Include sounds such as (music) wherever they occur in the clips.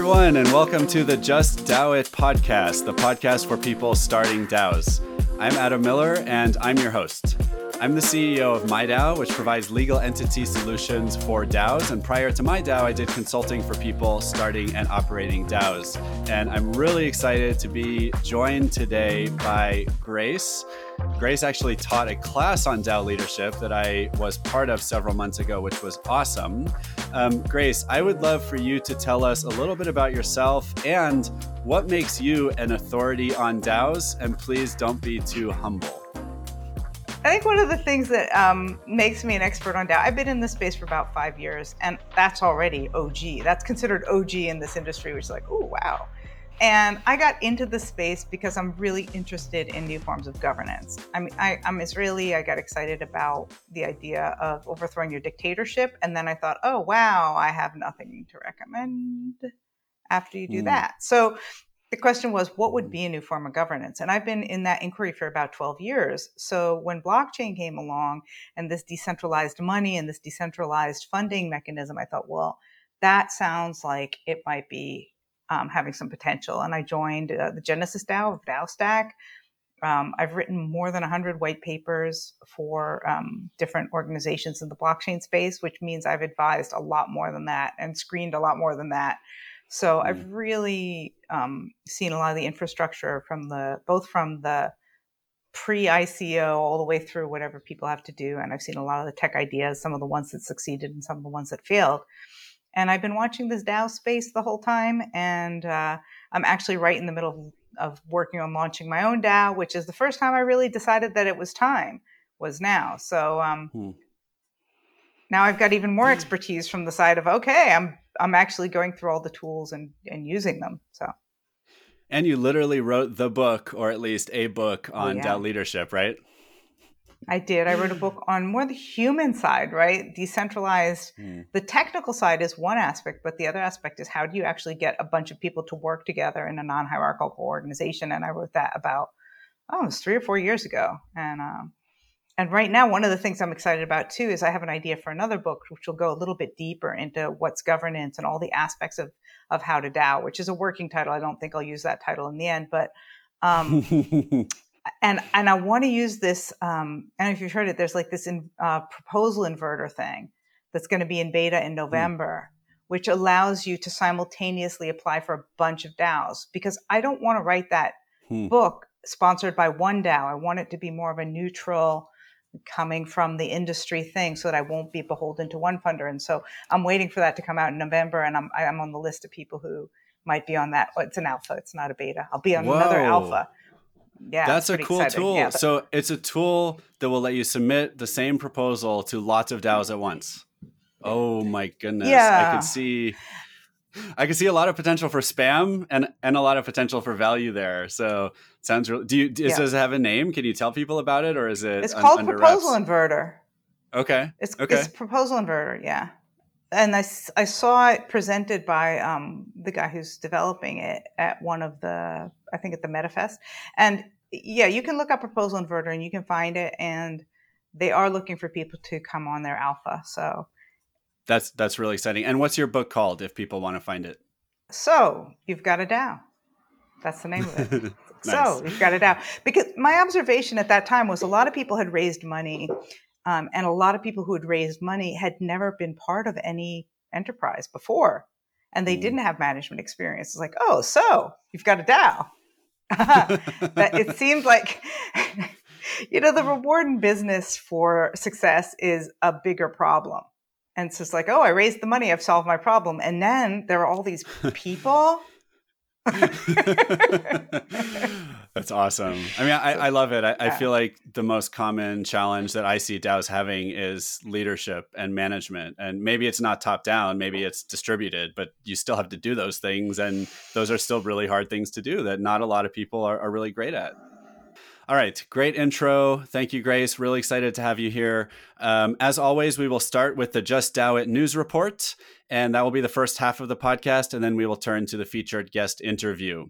everyone, and welcome to the Just DAO It podcast, the podcast for people starting DAOs. I'm Adam Miller, and I'm your host. I'm the CEO of MIDAO, which provides legal entity solutions for DAOs. And prior to MIDAO, I did consulting for people starting and operating DAOs. And I'm really excited to be joined today by Grace. Grace actually taught a class on DAO leadership that I was part of several months ago, which was awesome. Um, Grace, I would love for you to tell us a little bit about yourself and what makes you an authority on DAOs. And please don't be too humble. I think one of the things that um, makes me an expert on DAO, I've been in this space for about five years, and that's already OG. That's considered OG in this industry, which is like, oh, wow. And I got into the space because I'm really interested in new forms of governance. I mean, I, am Israeli. I got excited about the idea of overthrowing your dictatorship. And then I thought, oh, wow, I have nothing to recommend after you do mm. that. So the question was what would be a new form of governance and i've been in that inquiry for about 12 years so when blockchain came along and this decentralized money and this decentralized funding mechanism i thought well that sounds like it might be um, having some potential and i joined uh, the genesis dao of DAOstack um, I've written more than 100 white papers for um, different organizations in the blockchain space, which means I've advised a lot more than that and screened a lot more than that. So mm. I've really um, seen a lot of the infrastructure from the both from the pre ICO all the way through whatever people have to do, and I've seen a lot of the tech ideas, some of the ones that succeeded and some of the ones that failed. And I've been watching this DAO space the whole time, and uh, I'm actually right in the middle of, working on launching my own DAO, which is the first time I really decided that it was time was now. So um, hmm. now I've got even more expertise from the side of okay, I'm I'm actually going through all the tools and and using them. So. And you literally wrote the book, or at least a book oh, on yeah. DAO leadership, right? I did. I wrote a book on more the human side, right? Decentralized. Mm. The technical side is one aspect, but the other aspect is how do you actually get a bunch of people to work together in a non hierarchical organization? And I wrote that about, oh, it was three or four years ago. And um, and right now, one of the things I'm excited about too is I have an idea for another book, which will go a little bit deeper into what's governance and all the aspects of of how to DAO, which is a working title. I don't think I'll use that title in the end, but um, (laughs) and and I want to use this. Um, and if you've heard it, there's like this in, uh, proposal inverter thing that's going to be in beta in hmm. November. Mm. Which allows you to simultaneously apply for a bunch of DAOs because I don't want to write that hmm. book sponsored by one DAO. I want it to be more of a neutral, coming from the industry thing so that I won't be beholden to one funder. And so I'm waiting for that to come out in November and I'm, I'm on the list of people who might be on that. Well, it's an alpha. It's not a beta. I'll be on Whoa. another alpha. Yeah, that's a cool exciting. tool. Yeah, but- so it's a tool that will let you submit the same proposal to lots of DAOs at once. Oh my goodness! Yeah. I could see I can see a lot of potential for spam and and a lot of potential for value there. So sounds really. Do you yeah. does it have a name? Can you tell people about it, or is it? It's called proposal inverter. Okay. It's okay. it's proposal inverter. Yeah, and I I saw it presented by um, the guy who's developing it at one of the I think at the MetaFest, and yeah, you can look up proposal inverter and you can find it, and they are looking for people to come on their alpha. So that's that's really exciting. And what's your book called if people want to find it? So you've got a DAO. That's the name of it. (laughs) nice. So you've got a DAO. Because my observation at that time was a lot of people had raised money, um, and a lot of people who had raised money had never been part of any enterprise before, and they mm. didn't have management experience. It's like, oh, so you've got a DAO. (laughs) but it seemed like (laughs) you know the reward in business for success is a bigger problem and so it's like, oh, I raised the money, I've solved my problem. And then there are all these (laughs) people. (laughs) That's awesome. I mean, I, I love it. I, yeah. I, feel like the most common challenge that I see DAOs having is leadership and management. And maybe it's not top down, maybe it's distributed, but you still have to do those things. And those are still really hard things to do that not a lot of people are, are really great at. All right, great intro. Thank you, Grace. Really excited to have you here. Um, as always, we will start with the Just DAO It news report, and that will be the first half of the podcast, and then we will turn to the featured guest interview.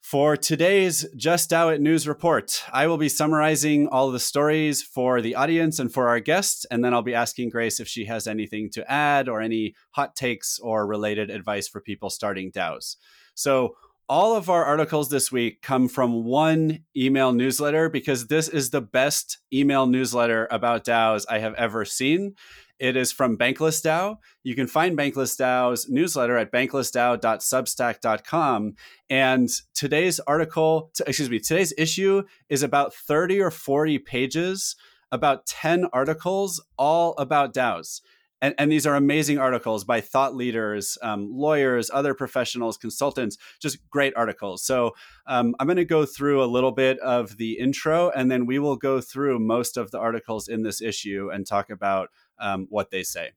For today's Just DAO It News Report, I will be summarizing all the stories for the audience and for our guests, and then I'll be asking Grace if she has anything to add or any hot takes or related advice for people starting DAOs. So, all of our articles this week come from one email newsletter because this is the best email newsletter about DAOs I have ever seen. It is from Bankless DAO. You can find Bankless DAO's newsletter at banklessdao.substack.com. And today's article, excuse me, today's issue is about 30 or 40 pages, about 10 articles, all about DAOs. And, and, these are amazing articles by thought leaders, um, lawyers, other professionals, consultants, just great articles. So um, I'm going to go through a little bit of the intro, and then we will go through most of the articles in this issue and talk about um, what they say.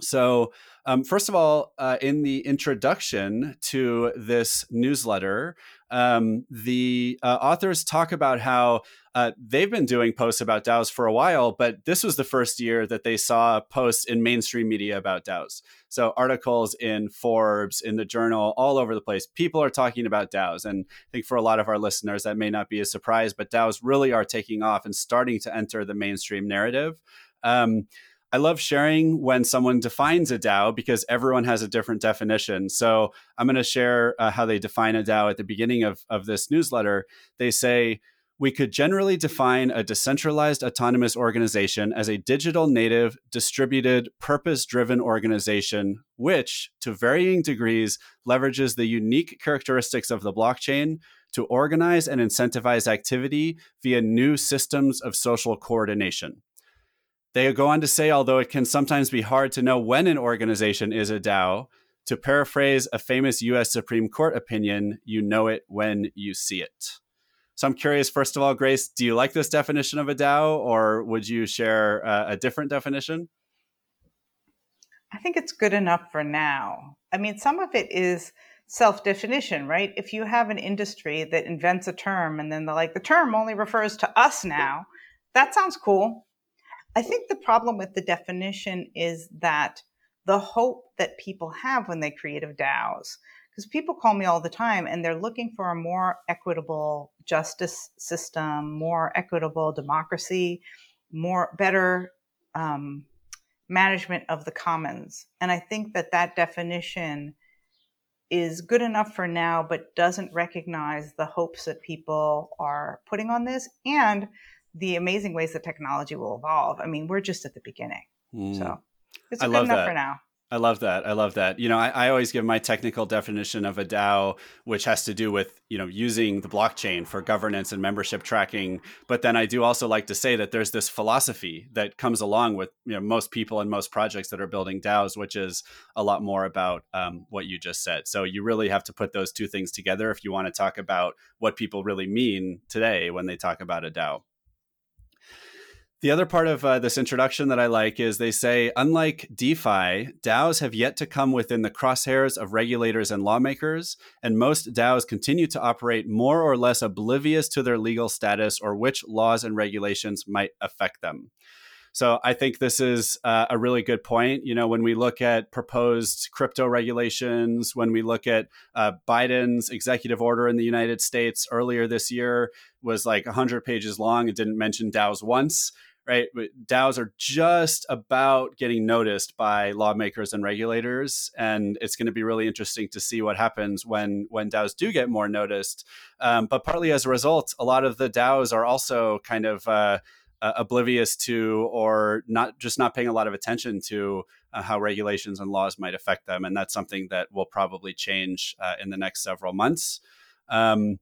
So, um, first of all, uh, in the introduction to this newsletter, um, the uh, authors talk about how uh, they've been doing posts about DAOs for a while, but this was the first year that they saw posts in mainstream media about DAOs. So, articles in Forbes, in the journal, all over the place. People are talking about DAOs. And I think for a lot of our listeners, that may not be a surprise, but DAOs really are taking off and starting to enter the mainstream narrative. Um, I love sharing when someone defines a DAO because everyone has a different definition. So I'm going to share uh, how they define a DAO at the beginning of, of this newsletter. They say, we could generally define a decentralized autonomous organization as a digital native, distributed, purpose driven organization, which, to varying degrees, leverages the unique characteristics of the blockchain to organize and incentivize activity via new systems of social coordination. They go on to say, although it can sometimes be hard to know when an organization is a DAO, to paraphrase a famous US Supreme Court opinion, you know it when you see it. So I'm curious, first of all, Grace, do you like this definition of a DAO or would you share uh, a different definition? I think it's good enough for now. I mean, some of it is self definition, right? If you have an industry that invents a term and then they're like, the term only refers to us now, that sounds cool. I think the problem with the definition is that the hope that people have when they create a DAOs, because people call me all the time and they're looking for a more equitable justice system, more equitable democracy, more better um, management of the commons. And I think that that definition is good enough for now, but doesn't recognize the hopes that people are putting on this and the amazing ways that technology will evolve. I mean, we're just at the beginning. Mm. So it's I good enough that. for now. I love that. I love that. You know, I, I, always give my technical definition of a DAO, which has to do with, you know, using the blockchain for governance and membership tracking. But then I do also like to say that there's this philosophy that comes along with, you know, most people and most projects that are building DAOs, which is a lot more about um, what you just said. So you really have to put those two things together if you want to talk about what people really mean today when they talk about a DAO. The other part of uh, this introduction that I like is they say, unlike DeFi, DAOs have yet to come within the crosshairs of regulators and lawmakers, and most DAOs continue to operate more or less oblivious to their legal status or which laws and regulations might affect them. So I think this is uh, a really good point. You know, when we look at proposed crypto regulations, when we look at uh, Biden's executive order in the United States earlier this year was like 100 pages long. It didn't mention DAOs once right? DAOs are just about getting noticed by lawmakers and regulators, and it's going to be really interesting to see what happens when when DAOs do get more noticed. Um, but partly as a result, a lot of the DAOs are also kind of uh, uh, oblivious to, or not just not paying a lot of attention to uh, how regulations and laws might affect them, and that's something that will probably change uh, in the next several months. Um,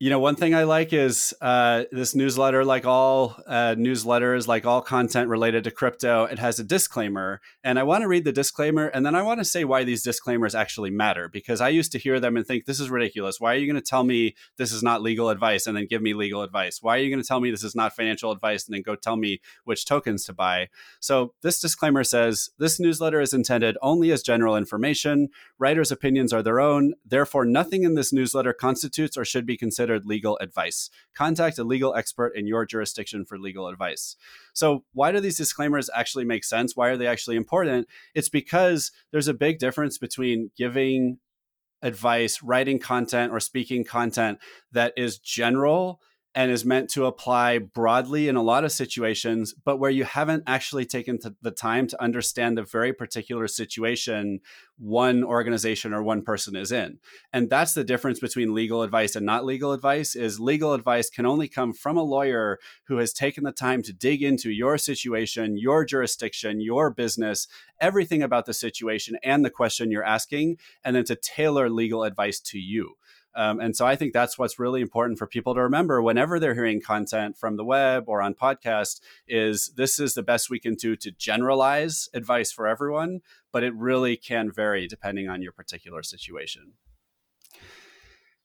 you know, one thing I like is uh, this newsletter, like all uh, newsletters, like all content related to crypto, it has a disclaimer. And I want to read the disclaimer and then I want to say why these disclaimers actually matter because I used to hear them and think, this is ridiculous. Why are you going to tell me this is not legal advice and then give me legal advice? Why are you going to tell me this is not financial advice and then go tell me which tokens to buy? So this disclaimer says this newsletter is intended only as general information. Writers' opinions are their own. Therefore, nothing in this newsletter constitutes or should be considered considered legal advice. Contact a legal expert in your jurisdiction for legal advice. So, why do these disclaimers actually make sense? Why are they actually important? It's because there's a big difference between giving advice, writing content, or speaking content that is general and is meant to apply broadly in a lot of situations, but where you haven't actually taken the time to understand the very particular situation one organization or one person is in. And that's the difference between legal advice and not legal advice is legal advice can only come from a lawyer who has taken the time to dig into your situation, your jurisdiction, your business, everything about the situation and the question you're asking, and then to tailor legal advice to you. Um, and so I think that's what's really important for people to remember whenever they're hearing content from the web or on podcast is this is the best we can do to generalize advice for everyone, but it really can vary depending on your particular situation.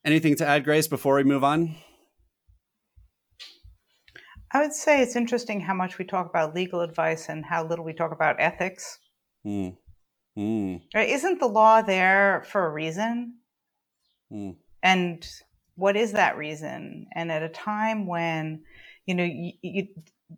Anything to add, Grace, before we move on? I would say it's interesting how much we talk about legal advice and how little we talk about ethics. Mm. Mm. Right? Isn't the law there for a reason? Mm and what is that reason? And at a time when you know you, you,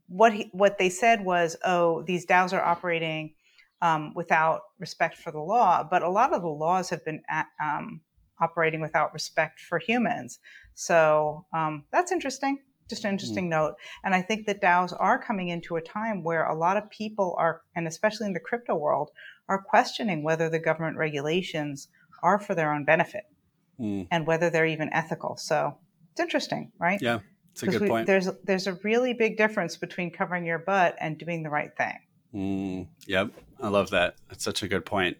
what he, what they said was oh these DAOs are operating um, without respect for the law. But a lot of the laws have been at, um, operating without respect for humans. So um, that's interesting. Just an hmm. interesting mm. note. And i think that daos are coming into a time where a lot of people are and especially in the crypto world are questioning whether the government regulations are for their own benefit mm. and whether they're even ethical. So it's interesting, right? Yeah, it's a good we, point. There's there's a really big difference between covering your butt and doing the right thing. Mm, yep, I love that. That's such a good point.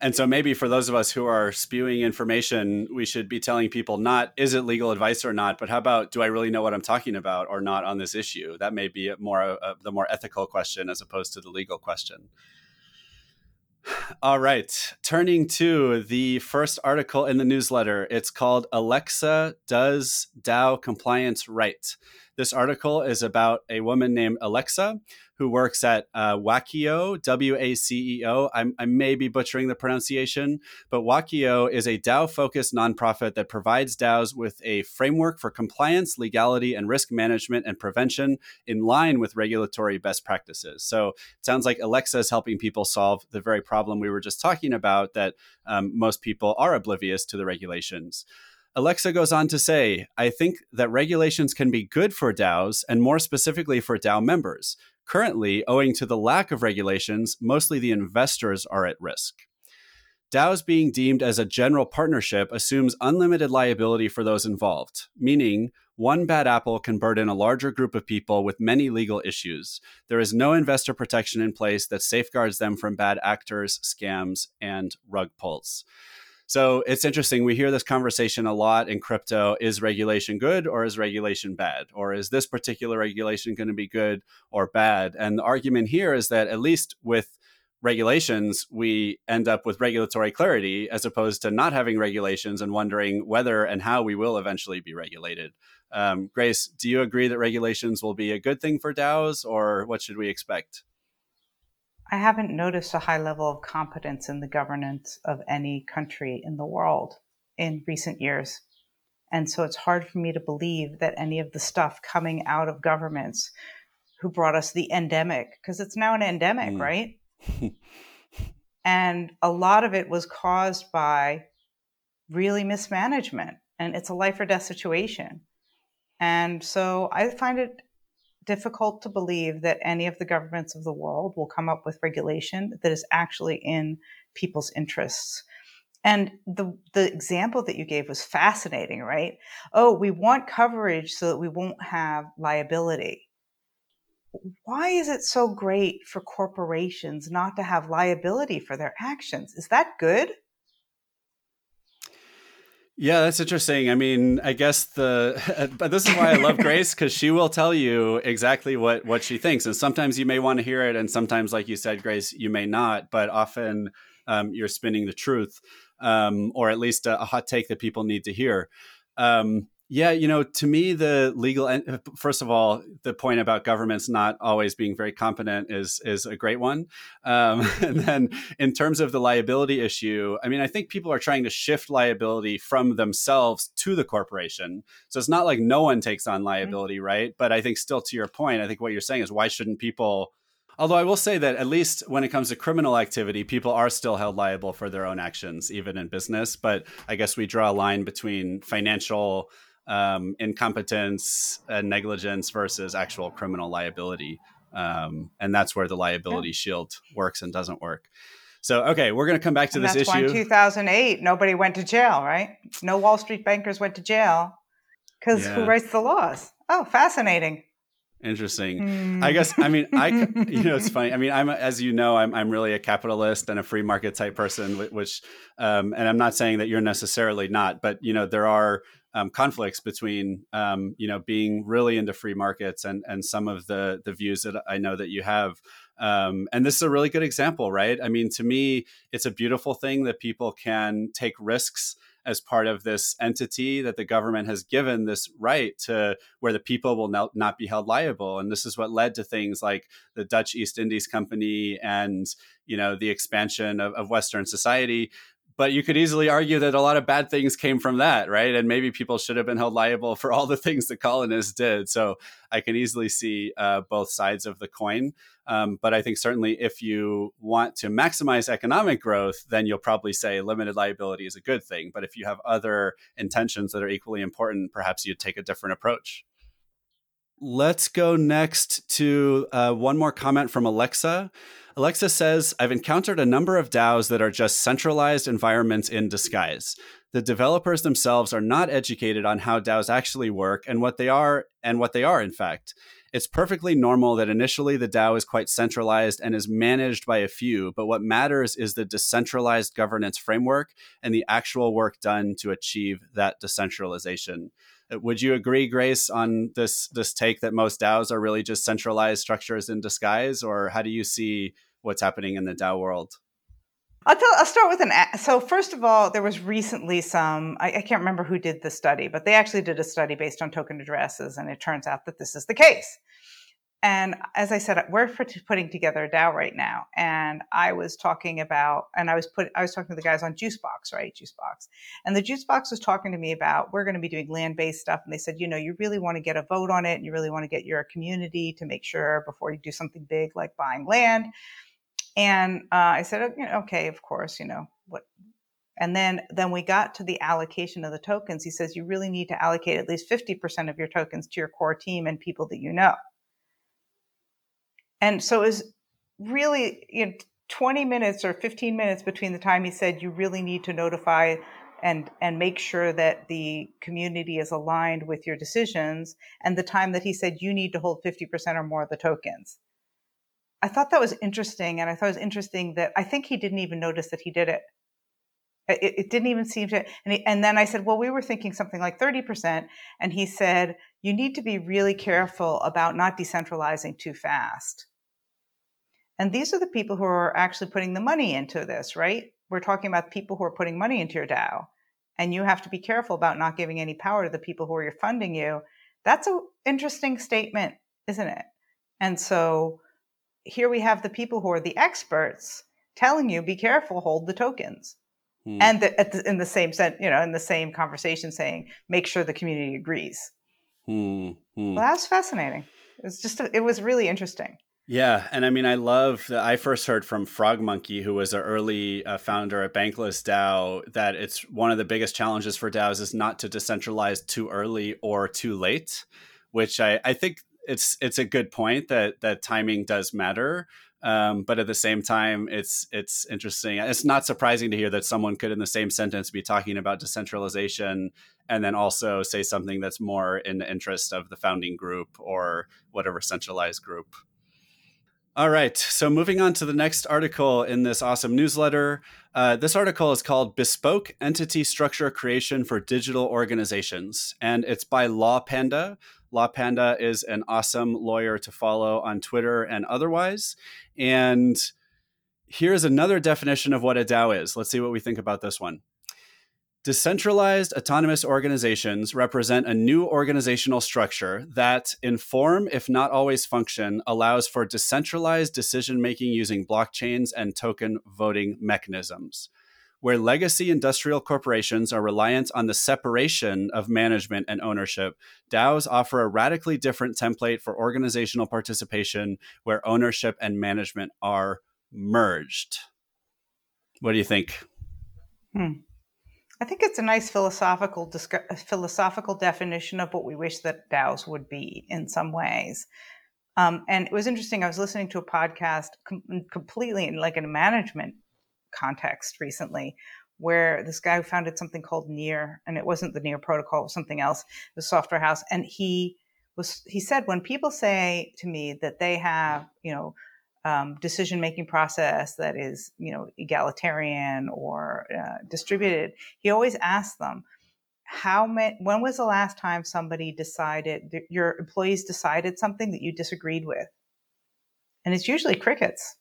And so maybe for those of us who are spewing information, we should be telling people not is it legal advice or not, but how about do I really know what I'm talking about or not on this issue? That may be more uh, the more ethical question as opposed to the legal question. All right. Turning to the first article in the newsletter, it's called Aleksa Does DAO Compliance Right. This article is about a woman named Aleksa who works at uh, Waceo, W A C E O. I may be butchering the pronunciation, but Waceo is a DAO focused nonprofit that provides DAOs with a framework for compliance, legality, and risk management and prevention in line with regulatory best practices. So it sounds like Aleksa is helping people solve the very problem we were just talking about that um, most people are oblivious to the regulations. Aleksa goes on to say, I think that regulations can be good for DAOs and more specifically for DAO members. Currently, owing to the lack of regulations, mostly the investors are at risk. DAOs being deemed as a general partnership assumes unlimited liability for those involved, meaning one bad apple can burden a larger group of people with many legal issues. There is no investor protection in place that safeguards them from bad actors, scams, and rug pulls. So it's interesting. We hear this conversation a lot in crypto. Is regulation good or is regulation bad? Or is this particular regulation going to be good or bad? And the argument here is that at least with regulations, we end up with regulatory clarity as opposed to not having regulations and wondering whether and how we will eventually be regulated. Um, Grace, do you agree that regulations will be a good thing for DAOs or what should we expect? I haven't noticed a high level of competence in the governance of any country in the world in recent years. And so it's hard for me to believe that any of the stuff coming out of governments who brought us the endemic, because it's now an endemic, mm. right? (laughs) and a lot of it was caused by really mismanagement, and it's a life or death situation. And so I find it difficult to believe that any of the governments of the world will come up with regulation that is actually in people's interests. And the the example that you gave was fascinating, right? Oh, we want coverage so that we won't have liability. Why is it so great for corporations not to have liability for their actions? Is that good? Yeah, that's interesting. I mean, I guess the (laughs) but this is why I love (laughs) Grace because she will tell you exactly what what she thinks, and sometimes you may want to hear it, and sometimes, like you said, Grace, you may not. But often, um, you're spinning the truth, um, or at least a, a, hot take that people need to hear. Um, yeah, you know, to me, the legal uh, first of all, the point about governments not always being very competent is is a great one. Um, (laughs) and then, in terms of the liability issue, I mean, I think people are trying to shift liability from themselves to the corporation. So it's not like no one takes on mm-hmm. liability, mm-hmm. right? But I think still, to your point, I think what you're saying is why shouldn't people Although I will say that at least when it comes to criminal activity, people are still held liable for their own actions, even in business. But I guess we draw a line between financial um, incompetence and negligence versus actual criminal liability. Um, and that's where the liability yeah. shield works and doesn't work. So, okay, we're going to come back to and this that's issue. Why in 2008, nobody went to jail, right? No Wall Street bankers went to jail because yeah. who writes the laws? Oh, fascinating. Interesting. Mm. I guess I mean I (laughs) you know it's funny. I mean I'm as you know I'm I'm really a capitalist and a free market type person which um and I'm not saying that you're necessarily not but you know there are um, conflicts between um, you know being really into free markets and and some of the the views that I know that you have. Um, and this is a really good example, right? I mean, to me, it's a beautiful thing that people can take risks as part of this entity that the government has given this right to where the people will not, not be held liable and this is what led to things like the dutch east indies company and you know the expansion of, of western society but you could easily argue that a lot of bad things came from that, right? And maybe people should have been held liable for all the things the colonists did. So I can easily see uh, both sides of the coin. Um, but I think certainly if you want to maximize economic growth, then you'll probably say limited liability is a good thing. But if you have other intentions that are equally important, perhaps you'd take a different approach. Let's go next to uh, one more comment from Aleksa. Aleksa says, I've encountered a number of DAOs that are just centralized environments in disguise. The developers themselves are not educated on how DAOs actually work and what they are, and what they are, in fact. It's perfectly normal that initially the DAO is quite centralized and is managed by a few, but what matters is the decentralized governance framework and the actual work done to achieve that decentralization. Would you agree, Grace, on this this take that most DAOs are really just centralized structures in disguise, or how do you see what's happening in the DAO world? I'll, tell, I'll start with an. So first of all, there was recently some. I, I, can't remember who did the study, but they actually did a study based on token addresses, and it turns out that this is the case. And as I said, we're putting together a DAO right now, and I was talking about, and I was put, I was talking to the guys on Juicebox, right, Juicebox, and the Juicebox was talking to me about we're going to be doing land-based stuff, and they said, you know, you really want to get a vote on it, and you really want to get your community to make sure before you do something big like buying land. And uh, I said, okay, of course, you know what. And then, then we got to the allocation of the tokens. He says you really need to allocate at least 50% of your tokens to your core team and people that you know. And so it was really you know, 20 minutes or 15 minutes between the time he said you really need to notify and and make sure that the community is aligned with your decisions and the time that he said you need to hold 50% or more of the tokens. I thought that was interesting and I thought it was interesting that I think he didn't even notice that he did it. It, it didn't even seem to and, he, and then I said, "Well, we were thinking something like 30%." And he said, "You need to be really careful about not decentralizing too fast." And these are the people who are actually putting the money into this, right? We're talking about people who are putting money into your DAO. And you have to be careful about not giving any power to the people who are funding you. That's an interesting statement, isn't it? And so here we have the people who are the experts telling you, be careful, hold the tokens. Hmm. And the, the, in the same sense, you know, in the same conversation saying, make sure the community agrees. Hmm. Hmm. Well, that was fascinating. It was just, a, it was really interesting. Yeah, and I mean, I love that. I first heard from Frogmonkee, who was an early uh, founder at Bankless DAO, that it's one of the biggest challenges for DAOs is not to decentralize too early or too late. Which I, I think it's it's a good point that that timing does matter. Um, but at the same time, it's it's interesting. It's not surprising to hear that someone could, in the same sentence, be talking about decentralization and then also say something that's more in the interest of the founding group or whatever centralized group. All right. So moving on to the next article in this awesome newsletter. Uh, this article is called Bespoke Entity Structure Creation for Digital Organizations, and it's by LawPanda. LawPanda is an awesome lawyer to follow on Twitter and otherwise. And here's another definition of what a DAO is. Let's see what we think about this one. Decentralized autonomous organizations represent a new organizational structure that, in form, if not always function, allows for decentralized decision making using blockchains and token voting mechanisms. Where legacy industrial corporations are reliant on the separation of management and ownership, DAOs offer a radically different template for organizational participation where ownership and management are merged. What do you think? Hmm. I think it's a nice philosophical philosophical definition of what we wish that DAOs would be in some ways. Um, and it was interesting. I was listening to a podcast com- completely in like in a management context recently, where this guy founded something called Near, and it wasn't the Near protocol, it was something else, the software house. And he was he said when people say to me that they have you know um, decision making process that is you know egalitarian or uh, distributed he always asks them how many when was the last time somebody decided your employees decided something that you disagreed with and it's usually crickets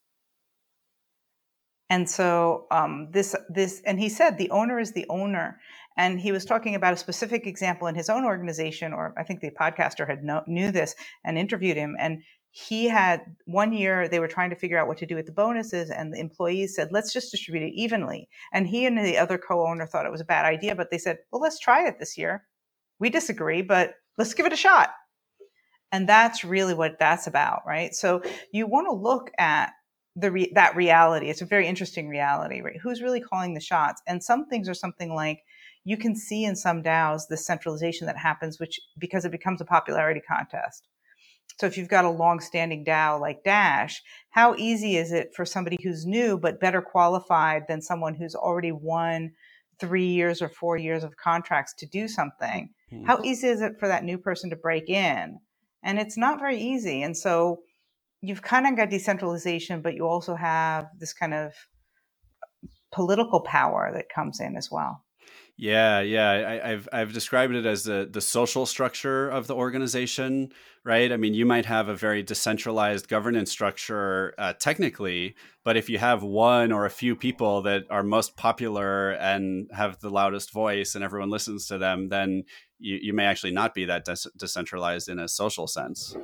and so um, this this and he said the owner is the owner. And he was talking about a specific example in his own organization or i think the podcaster had knew this and interviewed him. And he had one year they were trying to figure out what to do with the bonuses and the employees said let's just distribute it evenly. And he and the other co-owner thought it was a bad idea but they said well let's try it this year. We disagree but let's give it a shot. And that's really what that's about right? So you want to look at the re- that reality it's a very interesting reality right who's really calling the shots and some things are something like you can see in some DAOs the centralization that happens which because it becomes a popularity contest so if you've got a long-standing DAO like Dash, how easy is it for somebody who's new but better qualified than someone who's already won three years or four years of contracts to do something? Mm-hmm. How easy is it for that new person to break in? And it's not very easy. And so you've kind of got decentralization, but you also have this kind of political power that comes in as well. Yeah, yeah. I, have I've described it as the the social structure of the organization, right? I mean, you might have a very decentralized governance structure uh, technically, but if you have one or a few people that are most popular and have the loudest voice, and everyone listens to them, then you you may actually not be that de- decentralized in a social sense.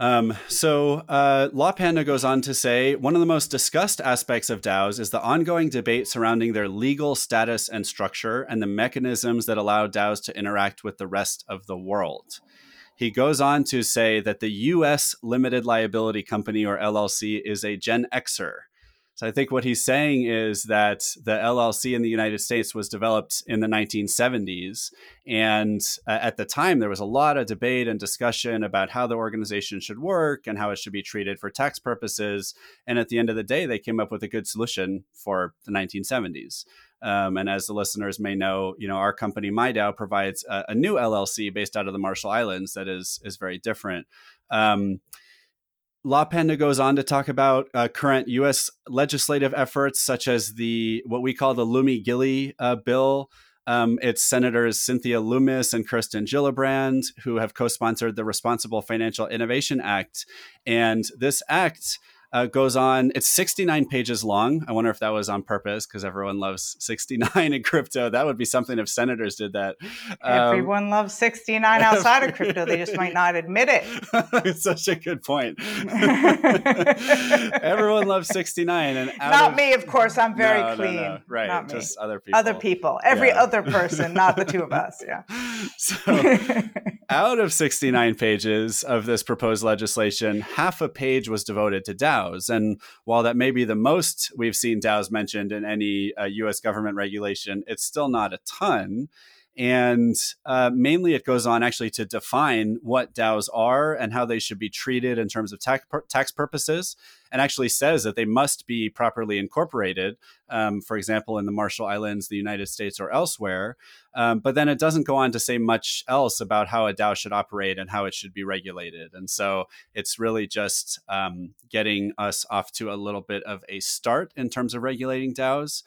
Um, so uh, Panda goes on to say one of the most discussed aspects of DAOs is the ongoing debate surrounding their legal status and structure and the mechanisms that allow DAOs to interact with the rest of the world. He goes on to say that the U.S. limited liability company or LLC is a Gen Xer so I think what he's saying is that the LLC in the United States was developed in the 1970s. And uh, at the time, there was a lot of debate and discussion about how the organization should work and how it should be treated for tax purposes. And at the end of the day, they came up with a good solution for the 1970s. Um, and as the listeners may know, you know our company MIDAO provides a, a, new LLC based out of the Marshall Islands that is is very different. Um, LawPanda goes on to talk about uh, current U.S. legislative efforts, such as the what we call the Lumi Gilly uh, bill. Um, it's Senators Cynthia Lummis and Kirsten Gillibrand who have co-sponsored the Responsible Financial Innovation Act, and this act uh, goes on. It's 69 pages long. I wonder if that was on purpose because everyone loves (laughs) 69 in crypto. That would be something if senators did that. Um, everyone loves 69 outside of crypto. They just might not admit it. it's (laughs) such a good point. (laughs) everyone loves 69, and not of, me, of course. I'm very no, clean. No, no. Right, not just me. other people. Other people. Every yeah. other person, not the two of us. Yeah. So, out of 69 pages of this proposed legislation, half a page was devoted to DAO DAOs. And while that may be the most we've seen DAOs mentioned in any uh, US government regulation, it's still not a ton. And uh, mainly it goes on actually to define what DAOs are and how they should be treated in terms of tax, tax purposes, and actually says that they must be properly incorporated, um, for example, in the Marshall Islands, the United States, or elsewhere. Um, but then it doesn't go on to say much else about how a DAO should operate and how it should be regulated. And so it's really just um, getting us off to a little bit of a start in terms of regulating DAOs.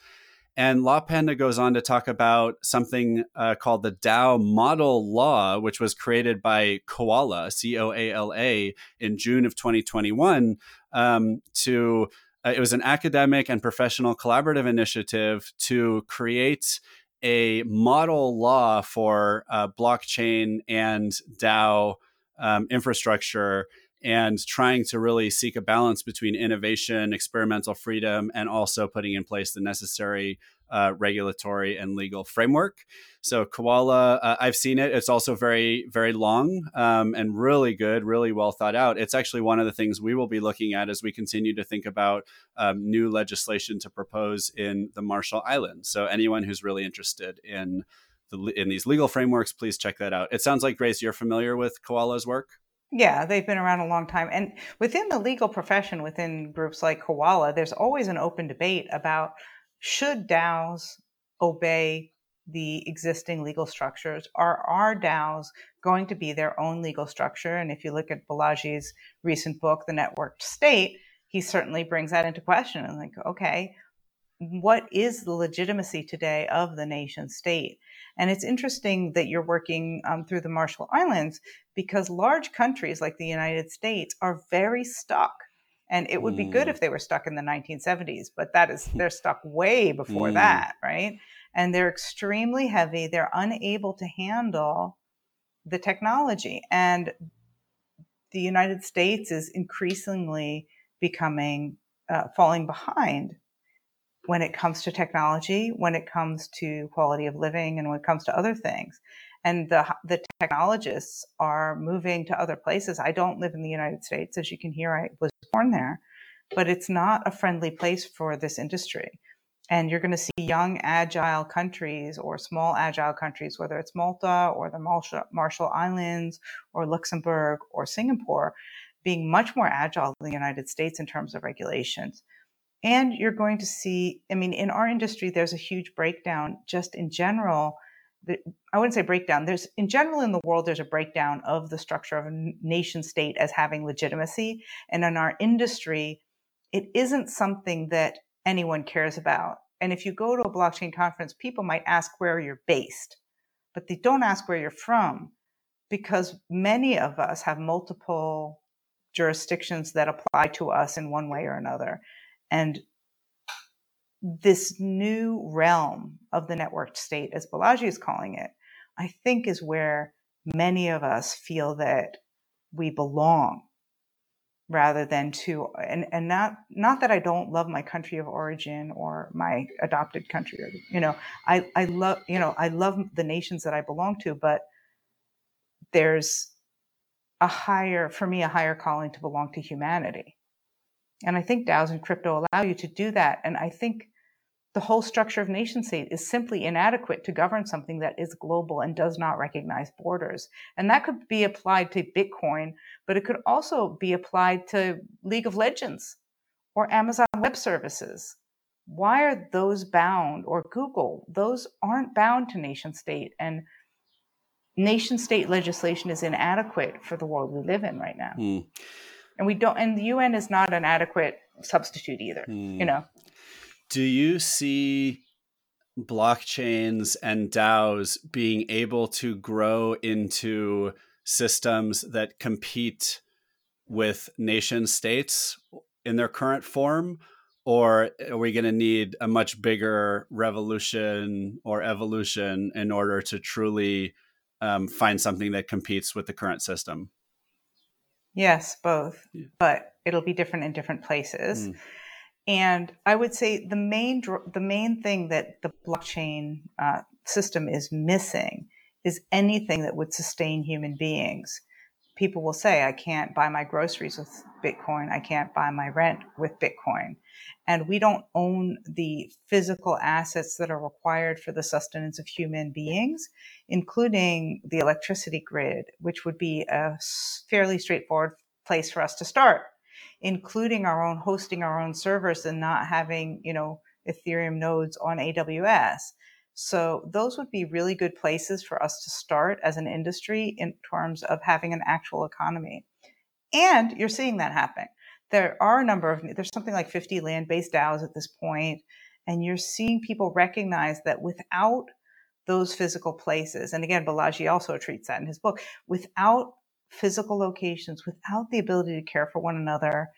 And LawPanda goes on to talk about something uh, called the DAO Model Law, which was created by COALA, C O A L A, in June of 2021. Um, to uh, it was an academic and professional collaborative initiative to create a model law for uh, blockchain and DAO um, infrastructure and trying to really seek a balance between innovation, experimental freedom, and also putting in place the necessary uh, regulatory and legal framework. So COALA, uh, I've seen it. It's also very, very long um, and really good, really well thought out. It's actually one of the things we will be looking at as we continue to think about um, new legislation to propose in the Marshall Islands. So anyone who's really interested in the, in these legal frameworks, please check that out. It sounds like Grace, you're familiar with COALA's work. Yeah, they've been around a long time. And within the legal profession, within groups like COALA, there's always an open debate about should DAOs obey the existing legal structures? Are our DAOs going to be their own legal structure? And if you look at Balaji's recent book, The Networked State, he certainly brings that into question and like, okay, what is the legitimacy today of the nation state? And it's interesting that you're working um, through the Marshall Islands because large countries like the United States are very stuck. And it would be good mm. if they were stuck in the 1970s, but that is, (laughs) they're stuck way before mm. that, right? and they're extremely heavy. They're unable to handle the technology. And the United States is increasingly becoming uh, falling behind when it comes to technology, when it comes to quality of living, and when it comes to other things. And the, the technologists are moving to other places. I don't live in the United States. As you can hear, I was born there, but it's not a friendly place for this industry. And you're going to see young, agile countries or small, agile countries, whether it's Malta or the Marshall Islands or Luxembourg or Singapore, being much more agile than the United States in terms of regulations. And you're going to see, I mean, in our industry, there's a huge breakdown just in general. I wouldn't say breakdown. There's, in general, in the world, there's a breakdown of the structure of a nation state as having legitimacy. And in our industry, it isn't something that anyone cares about. And if you go to a blockchain conference, people might ask where you're based, but they don't ask where you're from because many of us have multiple jurisdictions that apply to us in one way or another. And this new realm of the networked state, as Balaji is calling it, I think is where many of us feel that we belong rather than to and and not not that I don't love my country of origin or my adopted country or you know I I love you know I love the nations that I belong to but there's a higher for me a higher calling to belong to humanity and I think DAOs and crypto allow you to do that and I think the whole structure of nation state is simply inadequate to govern something that is global and does not recognize borders. And that could be applied to Bitcoin, but it could also be applied to League of Legends or Amazon Web Services. Why are those bound or Google? Those aren't bound to nation state. And nation state legislation is inadequate for the world we live in right now. Mm. And we don't, and the UN is not an adequate substitute either, mm. you know? do you see blockchains and DAOs being able to grow into systems that compete with nation states in their current form? Or are we going to need a much bigger revolution or evolution in order to truly um, find something that competes with the current system? Yes, both, yeah. but it'll be different in different places. Mm. And I would say the main the main thing that the blockchain uh, system is missing is anything that would sustain human beings. People will say, "I can't buy my groceries with Bitcoin. I can't buy my rent with Bitcoin," and we don't own the physical assets that are required for the sustenance of human beings, including the electricity grid, which would be a fairly straightforward place for us to start including our own hosting our own servers and not having, you know, Ethereum nodes on AWS. So those would be really good places for us to start as an industry in terms of having an actual economy. And you're seeing that happen. There are a number of, there's something like 50 land based DAOs at this point, and you're seeing people recognize that without those physical places, and again, Balaji also treats that in his book, without physical locations without the ability to care for one another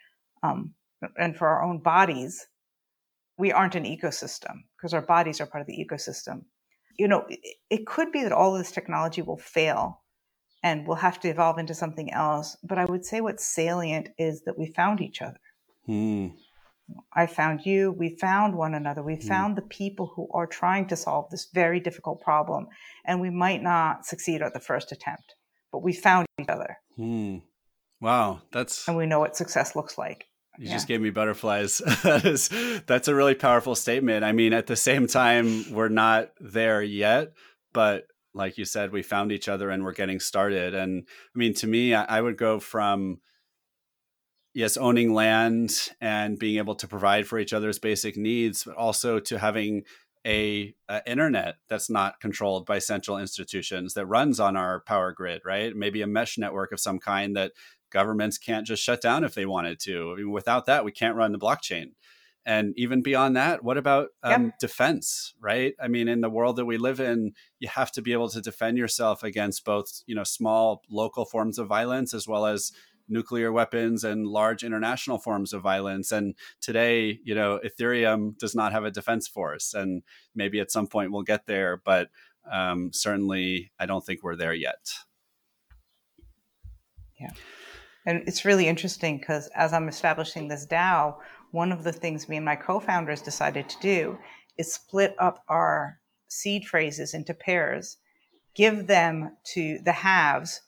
um, and for our own bodies, we aren't an ecosystem because our bodies are part of the ecosystem. You know, it, it could be that all of this technology will fail and we'll have to evolve into something else. But I would say what's salient is that we found each other. Hmm. I found you. We found one another. We Mm. found the people who are trying to solve this very difficult problem. And we might not succeed at the first attempt, but we found each other Hmm. Wow, that's and we know what success looks like. You Yeah. just gave me butterflies. (laughs) that is that's a really powerful statement. I mean, at the same time, we're not there yet, but like you said, we found each other and we're getting started. And I mean, to me, I, I would go from yes, owning land and being able to provide for each other's basic needs, but also to having a, a internet that's not controlled by central institutions that runs on our power grid, right? Maybe a mesh network of some kind that governments can't just shut down if they wanted to. I mean, without that, we can't run the blockchain. And even beyond that, what about um, Yep. defense, right? I mean, in the world that we live in, you have to be able to defend yourself against both, you know, small local forms of violence as well as nuclear weapons and large international forms of violence. And today, you know, Ethereum does not have a defense force, and maybe at some point we'll get there, but um, certainly, I don't think we're there yet. And it's really interesting because as I'm establishing this DAO, one of the things me and my co founders decided to do is split up our seed phrases into pairs, give them to the haves,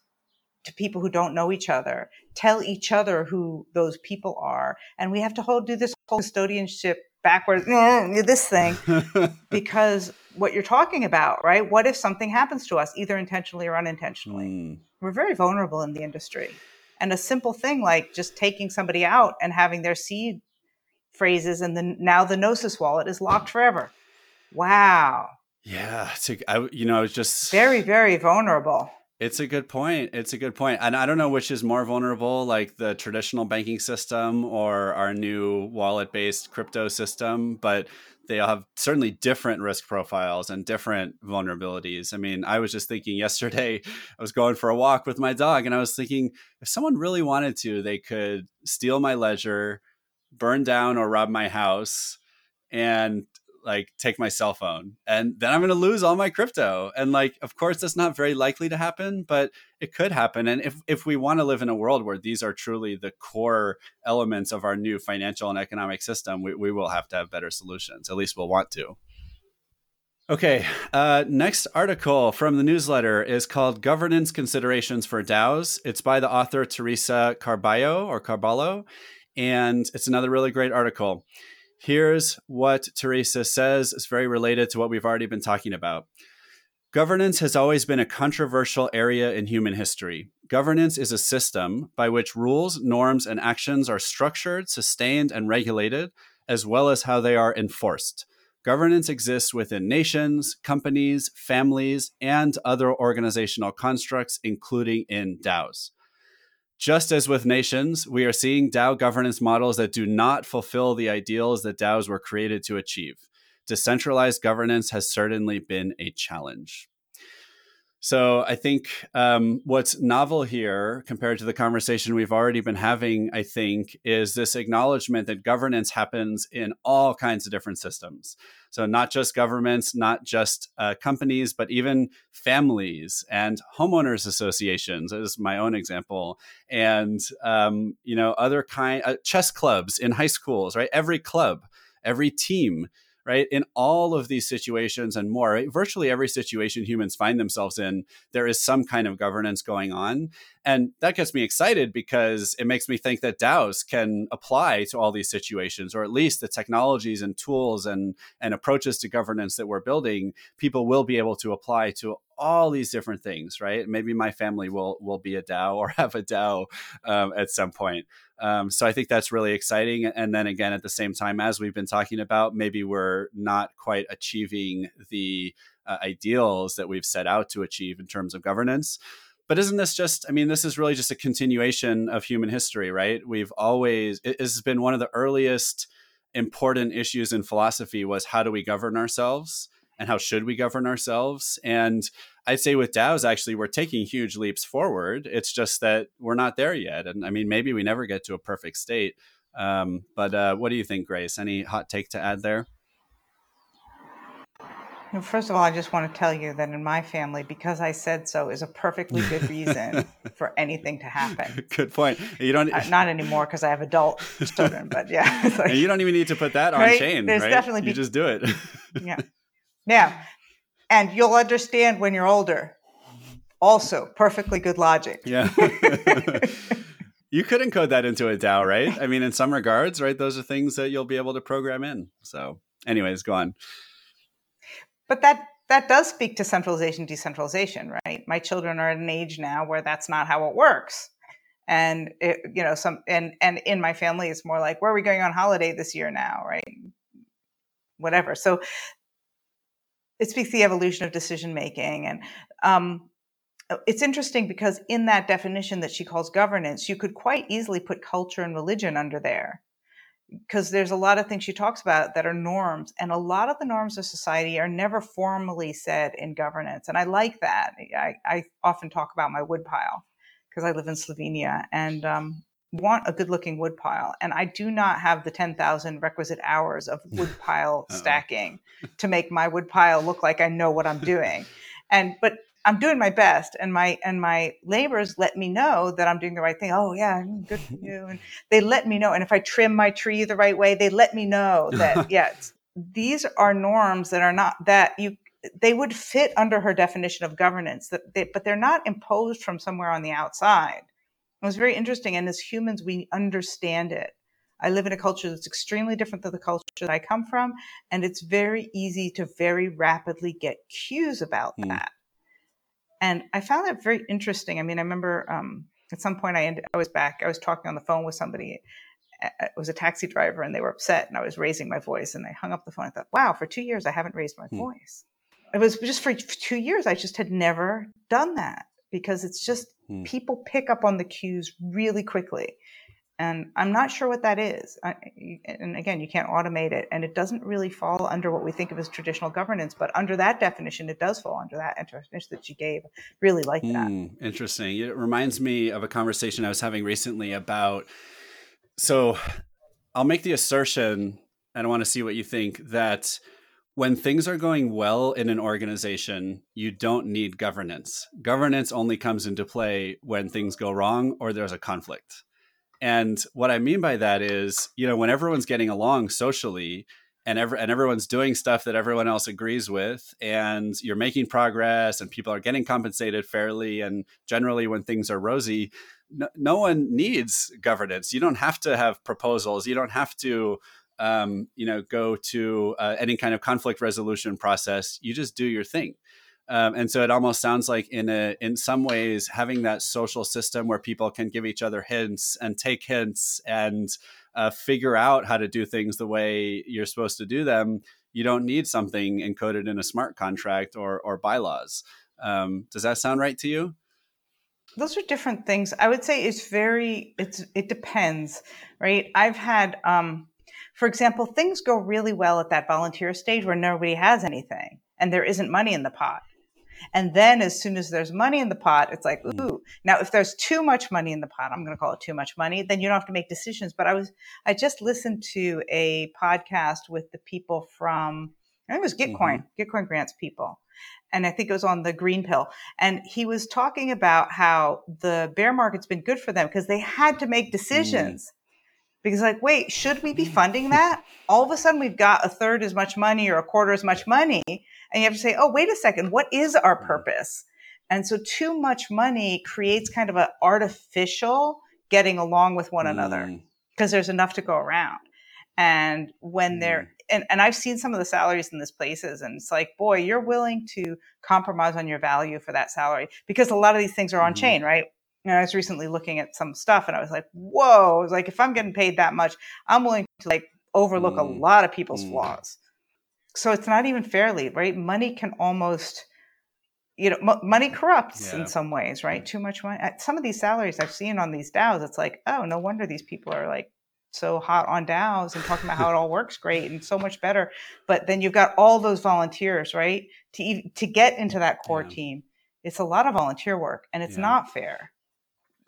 to people who don't know each other, tell each other who those people are. And we have to hold, do this whole custodianship backwards, (laughs) this thing, (laughs) because what you're talking about, right? What if something happens to us, either intentionally or unintentionally? Hmm. we're very vulnerable in the industry. And a simple thing like just taking somebody out and having their seed phrases and then now the Gnosis wallet is locked forever. Wow. Yeah, it's a, I, you know, it's just Very, very vulnerable. It's a good point. It's a good point. And I don't know which is more vulnerable, like the traditional banking system or our new wallet based crypto system, but they all have certainly different risk profiles and different vulnerabilities. I mean, I was just thinking yesterday, I was going for a walk with my dog, and I was thinking if someone really wanted to, they could steal my ledger, burn down or rob my house, and like take my cell phone and then i'm going to lose all my crypto and like of course that's not very likely to happen but it could happen and if if we want to live in a world where these are truly the core elements of our new financial and economic system we, we will have to have better solutions at least we'll want to Okay, uh, next article from the newsletter is called Governance Considerations for DAOs. It's by the author Teresa Carballo or Carballo, and it's another really great article. Here's what Teresa says. It's very related to what we've already been talking about. Governance has always been a controversial area in human history. Governance is a system by which rules, norms, and actions are structured, sustained, and regulated, as well as how they are enforced. Governance exists within nations, companies, families, and other organizational constructs, including in DAOs. Just as with nations, we are seeing DAO governance models that do not fulfill the ideals that DAOs were created to achieve. Decentralized governance has certainly been a challenge. So I think um, what's novel here compared to the conversation we've already been having, I think, is this acknowledgement that governance happens in all kinds of different systems. So not just governments, not just uh, companies, but even families and homeowners associations, as my own example, and um, you know other kind uh, chess clubs in high schools, right? Every club, every team right? In all of these situations and more, right? virtually every situation humans find themselves in, there is some kind of governance going on. And that gets me excited because it makes me think that DAOs can apply to all these situations, or at least the technologies and tools and, and approaches to governance that we're building, people will be able to apply to all these different things, right? Maybe my family will will be a DAO or (laughs) have a DAO um, at some point. Um, so I think that's really exciting. And then again, at the same time, as we've been talking about, maybe we're not quite achieving the uh, ideals that we've set out to achieve in terms of governance. But isn't this just, I mean, this is really just a continuation of human history, right? We've always, it has been one of the earliest important issues in philosophy was how do we govern ourselves? And how should we govern ourselves and i'd say with daos actually we're taking huge leaps forward it's just that we're not there yet and i mean maybe we never get to a perfect state um, but uh, what do you think grace any hot take to add there First of all, I just want to tell you that in my family, because I said so is a perfectly good (laughs) reason for anything to happen. Good point. You don't uh, not anymore because I have adult children, but yeah, (laughs) like, you don't even need to put that on right? chain. There's right? definitely you just do it. yeah, yeah, and you'll understand when you're older. Also, perfectly good logic. Yeah. (laughs) you could encode that into a DAO, right? I mean, in some regards, right? Those are things that you'll be able to program in. So, anyways, go on. But that that does speak to centralization decentralization right my children are at an age now where that's not how it works and it, you know some and and in my family it's more like where are we going on holiday this year now right whatever so it speaks the evolution of decision making and um, it's interesting because in that definition that she calls governance you could quite easily put culture and religion under there because there's a lot of things she talks about that are norms and a lot of the norms of society are never formally said in governance and i like that. I, I often talk about my woodpile because i live in slovenia and um, want a good looking woodpile and i do not have the 10000 requisite hours of (laughs) woodpile stacking to make my woodpile look like i know what i'm doing and but I'm doing my best, and my and my neighbors let me know that I'm doing the right thing. Oh yeah, good for you. And they let me know. And if I trim my tree the right way, they let me know that (laughs) yeah, these are norms that are not that you they would fit under her definition of governance. That they, but they're not imposed from somewhere on the outside. It was very interesting, and as humans, we understand it. I live in a culture that's extremely different than the culture that I come from, and it's very easy to very rapidly get cues about mm. that. And I found that very interesting. I mean, I remember um, at some point I ended, I was back, I was talking on the phone with somebody. It was a taxi driver, and they were upset, and I was raising my voice, and I hung up the phone. I thought, wow, for two years I haven't raised my hmm. voice. It was just for two years. I just had never done that because it's just hmm. people pick up on the cues really quickly and I'm not sure what that is. I, and again, you can't automate it, and it doesn't really fall under what we think of as traditional governance. But under that definition, it does fall under that definition that you gave. Really like that. Mm, interesting. It reminds me of a conversation I was having recently about. So, I'll make the assertion, and I want to see what you think that when things are going well in an organization, you don't need governance. Governance only comes into play when things go wrong or there's a conflict. And what I mean by that is, you know, when everyone's getting along socially and and everyone's doing stuff that everyone else agrees with and you're making progress and people are getting compensated fairly and generally when things are rosy, no, no one needs governance. You don't have to have proposals. You don't have to um, you know, go to uh, any kind of conflict resolution process. You just do your thing. Um, and so it almost sounds like in a in some ways having that social system where people can give each other hints and take hints and uh, figure out how to do things the way you're supposed to do them you don't need something encoded in a smart contract or or bylaws um, does that sound right to you those are different things i would say it's very it's it depends right i've had um, for example things go really well at that volunteer stage where nobody has anything and there isn't money in the pot and then as soon as there's money in the pot, it's like, mm. ooh. Now, if there's too much money in the pot, I'm going to call it too much money, then you don't have to make decisions. But I was, I just listened to a podcast with the people from, I think it was Gitcoin, mm-hmm. Gitcoin grants people. And I think it was on the GreenPill. And he was talking about how the bear market's been good for them because they had to make mm. decisions. Mm because like wait should we be mm. funding that all of a sudden we've got a third as much money or a quarter as much money and you have to say, oh, wait a second, what is our mm. purpose? And so too much money creates kind of an artificial getting along with one mm. another because there's enough to go around. And when mm. they're, and, and I've seen some of the salaries in these places, and it's like, boy, you're willing to compromise on your value for that salary because a lot of these things are on mm. chain, right? And I was recently looking at some stuff and I was like, whoa, I was like, if I'm getting paid that much, I'm willing to like overlook mm. a lot of people's mm. flaws so it's not even fairly right money can almost you know m- money corrupts yeah. in some ways right too much money some of these salaries i've seen on these daos it's like oh no wonder these people are like so hot on daos and talking about how it all works great and so much better but then you've got all those volunteers right to to get into that core yeah. team it's a lot of volunteer work and it's yeah. not fair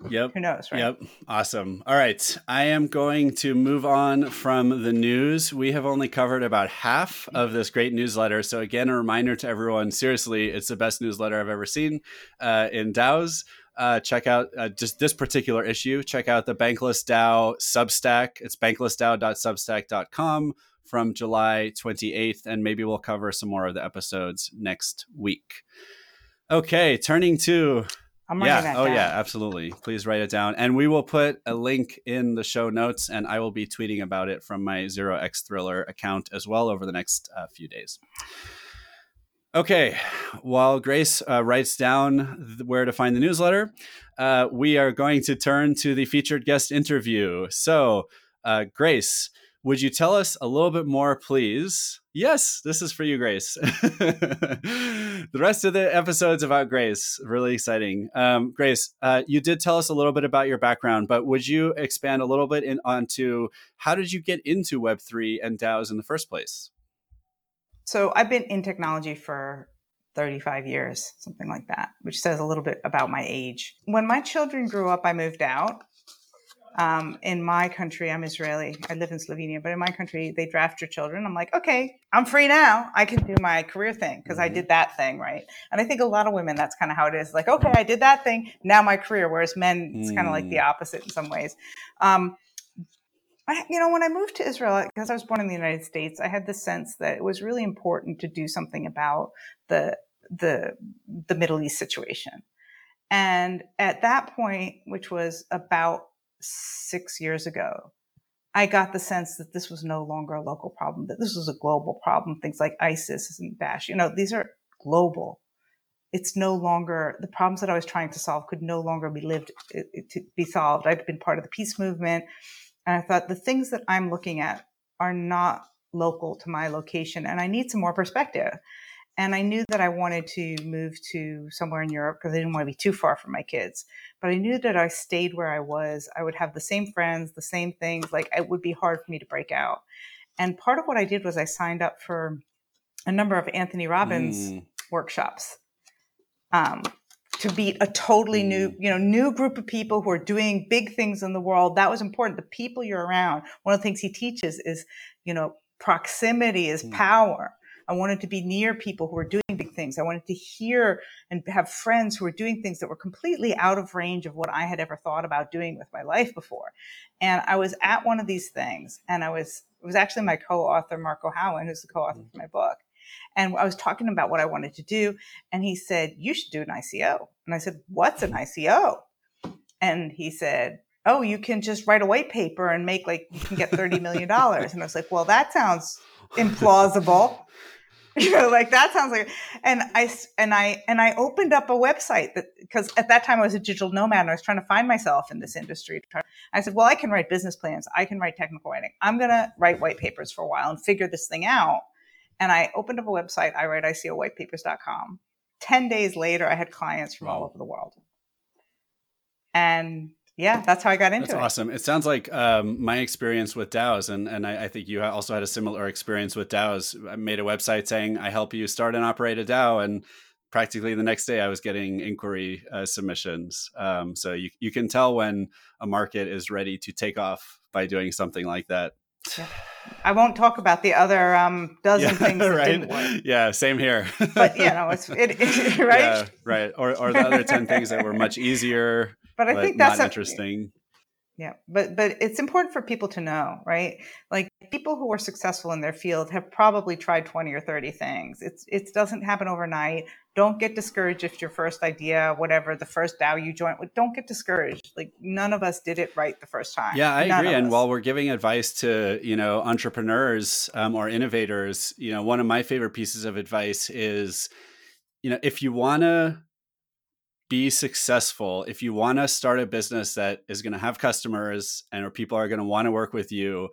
Yep. Who knows, right? Yep. Awesome. All right. I am going to move on from the news. We have only covered about half of this great newsletter. So, again, a reminder to everyone seriously, it's the best newsletter I've ever seen uh, in DAOs. Uh, check out uh, just this particular issue. Check out the Bankless DAO Substack. It's banklessdao.substack.com from July 28th. And maybe we'll cover some more of the episodes next week. Okay. Turning to I'm yeah. that oh, down. yeah. Absolutely. Please write it down, and we will put a link in the show notes, and I will be tweeting about it from my Zero X Thriller account as well over the next uh, few days. Okay, while Grace uh, writes down where to find the newsletter, uh, we are going to turn to the featured guest interview. So, uh, Grace, would you tell us a little bit more, please? Yes, this is for you, Grace. (laughs) the rest of the episodes about Grace, really exciting. Um, Grace, uh, you did tell us a little bit about your background, but would you expand a little bit in, onto how did you get into Web3 and DAOs in the first place? So I've been in technology for 35 years, something like that, which says a little bit about my age. When my children grew up, I moved out. Um, in my country, I'm Israeli. I live in Slovenia, but in my country, they draft your children. I'm like, okay, I'm free now. I can do my career thing because mm-hmm. I did that thing, right? And I think a lot of women, that's kind of how it is. Like, okay, I did that thing. Now my career. Whereas men, it's mm. kind of like the mm. opposite in some ways. Um, I, you know, when I moved to Israel, because I was born in the United States, I had the sense that it was really important to do something about the the the Middle East situation. And at that point, which was about six years ago, I got the sense that this was no longer a local problem, that this was a global problem. Things like ISIS and Bash, you know, these are global. It's no longer the problems that I was trying to solve could no longer be lived to be solved. I've been part of the peace movement. And I thought the things that I'm looking at are not local to my location and I need some more perspective. And I knew that I wanted to move to somewhere in Europe because I didn't want to be too far from my kids. But I knew that I stayed where I was, I would have the same friends, the same things. Like it would be hard for me to break out. And part of what I did was I signed up for a number of Anthony Robbins mm. workshops. Um, to meet a totally new, mm. you know, new group of people who are doing big things in the world. That was important. The people you're around. One of the things he teaches is, you know, proximity is mm. power. I wanted to be near people who were doing big things. I wanted to hear and have friends who were doing things that were completely out of range of what I had ever thought about doing with my life before. And I was at one of these things and I was, it was actually my co-author, Marco Howen, who's the co-author mm. for my book. And I was talking about what I wanted to do. And he said, You should do an ICO. And I said, What's an ICO? And he said, Oh, you can just write a white paper and make like, you can get $30 million. and I was like, Well, that sounds implausible. (laughs) (laughs) you know like that sounds like and i and i and i opened up a website that because at that time i was a digital nomad and i was trying to find myself in this industry. I said well i can write business plans. I can write technical writing. I'm going to write white papers for a while and figure this thing out. And I opened up a website, I write ICOWhitePapers.com. 10 days later, I had clients from all over the world. And yeah, that's how I got into that's it. awesome. It sounds like um, my experience with DAOs, and, and I, I, think you also had a similar experience with DAOs. I made a website saying, I help you start and operate a DAO. And practically the next day, I was getting inquiry uh, submissions. Um, so you, you can tell when a market is ready to take off by doing something like that. Yeah. I won't talk about the other um, dozen yeah, (laughs) things right? Yeah, same here. but you know, it's it, (laughs) it (laughs) right. Yeah, right. Or or the other ten things that were much easier, but I but think that's not a, interesting. Yeah, but but it's important for people to know, right? Like people who are successful in their field have probably tried 20 or 30 things. It's it doesn't happen overnight. Don't get discouraged if your first idea, whatever, the first DAO you joined with, don't get discouraged. Like none of us did it right the first time. Yeah, I none agree. And while we're giving advice to, you know, entrepreneurs um, or innovators, you know, one of my favorite pieces of advice is, you know, if you want to be successful if you want to start a business that is going to have customers and or people are going to want to work with you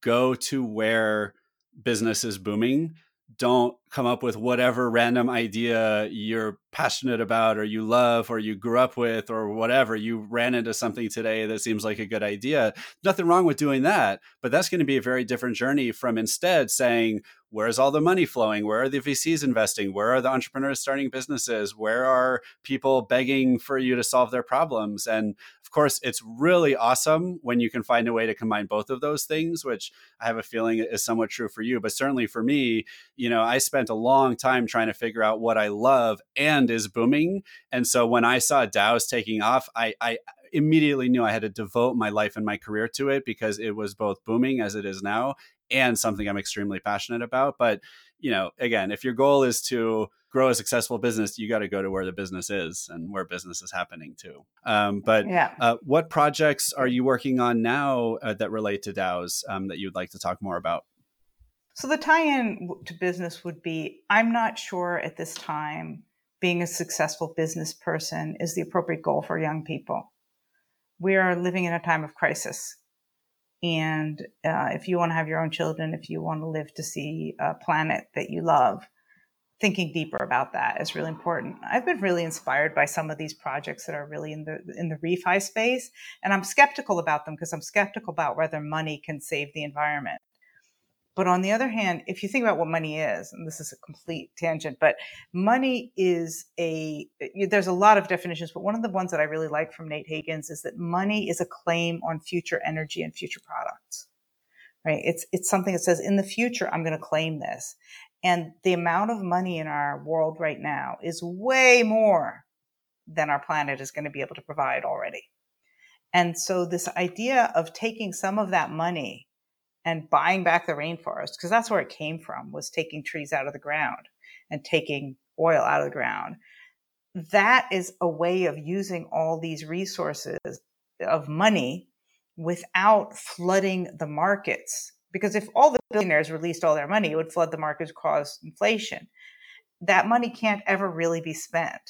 go to where business is booming don't come up with whatever random idea you're passionate about or you love or you grew up with or whatever. You ran into something today that seems like a good idea. Nothing wrong with doing that but that's going to be a very different journey from instead saying where's all the money flowing? Where are the vcs investing? Where are the entrepreneurs starting businesses? Where are people begging for you to solve their problems? And of course it's really awesome when you can find a way to combine both of those things which i have a feeling is somewhat true for you but certainly for me you know i spent a long time trying to figure out what i love and is booming and so when i saw daos taking off i i immediately knew I had to devote my life and my career to it because it was both booming as it is now and something I'm extremely passionate about. But, you know, again, if your goal is to grow a successful business, you got to go to where the business is and where business is happening too. Um, but yeah. uh, what projects are you working on now uh, that relate to DAOs um, that you'd like to talk more about? So the tie-in to business would be: I'm not sure at this time being a successful business person is the appropriate goal for young people. We are living in a time of crisis and uh, if you want to have your own children, if you want to live to see a planet that you love, thinking deeper about that is really important. I've been really inspired by some of these projects that are really in the in the refi space, and I'm skeptical about them because I'm skeptical about whether money can save the environment. But on the other hand, if you think about what money is, and this is a complete tangent, but money is a, there's a lot of definitions, but one of the ones that I really like from Nate Hagens is that money is a claim on future energy and future products, right? It's, it's something that says in the future, I'm going to claim this. And the amount of money in our world right now is way more than our planet is going to be able to provide already. And so this idea of taking some of that money and buying back the rainforest because that's where it came from was taking trees out of the ground and taking oil out of the ground. That is a way of using all these resources of money without flooding the markets because if all the billionaires released all their money it would flood the markets cause inflation. That money can't ever really be spent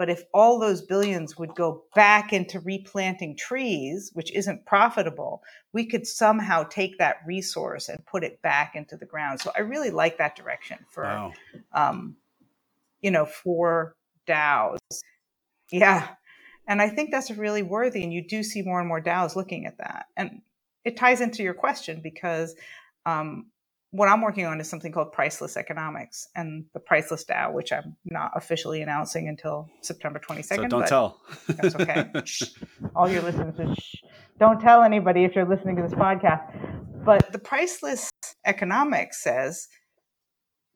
but if all those billions would go back into replanting trees, which isn't profitable, we could somehow take that resource and put it back into the ground. So I really like that direction for, wow. um, you know, for DAOs. Yeah. And I think that's really worthy. And you do see more and more DAOs looking at that. And it ties into your question because um, what I'm working on is something called priceless economics and the priceless DAO, which I'm not officially announcing until September 22nd. So don't tell. That's okay. (laughs) All your listeners, shh. don't tell anybody if you're listening to this podcast. But the priceless economics says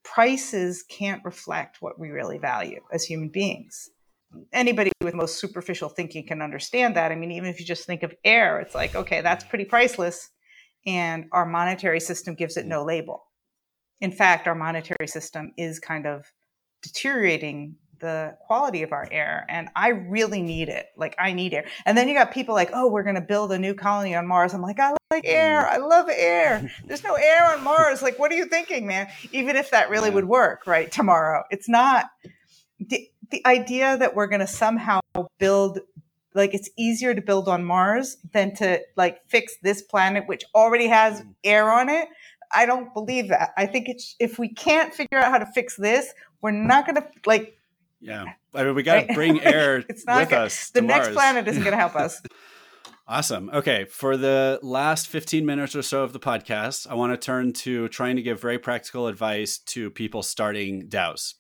prices can't reflect what we really value as human beings. Anybody with most superficial thinking can understand that. I mean, even if you just think of air, it's like, okay, that's pretty priceless and our monetary system gives it no mm. label. In fact, our monetary system is kind of deteriorating the quality of our air and I really need it. Like I need air. And then you got people like, "Oh, we're going to build a new colony on Mars." I'm like, "I like mm. air. I love air. (laughs) There's no air on Mars." Like, what are you thinking, man? Even if that really would work, right? Tomorrow. It's not the, the idea that we're going to somehow build like it's easier to build on Mars than to like fix this planet, which already has mm. air on it. I don't believe that. I think it's if we can't figure out how to fix this, we're not going to like. Yeah, I mean, we got to bring air (laughs) it's not with gonna, us. The next Mars. planet isn't going to help us. (laughs) Awesome. Okay. For the last 15 minutes or so of the podcast, I want to turn to trying to give very practical advice to people starting DAOs.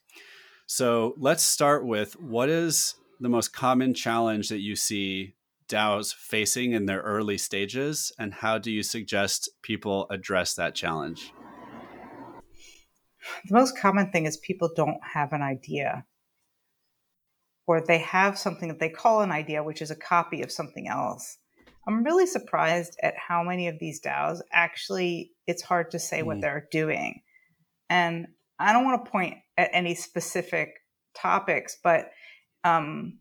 So let's start with what is the most common challenge that you see DAOs facing in their early stages, and how do you suggest people address that challenge? The most common thing is people don't have an idea, or they have something that they call an idea, which is a copy of something else. I'm really surprised at how many of these DAOs actually, it's hard to say mm. what they're doing. And I don't want to point at any specific topics, but um,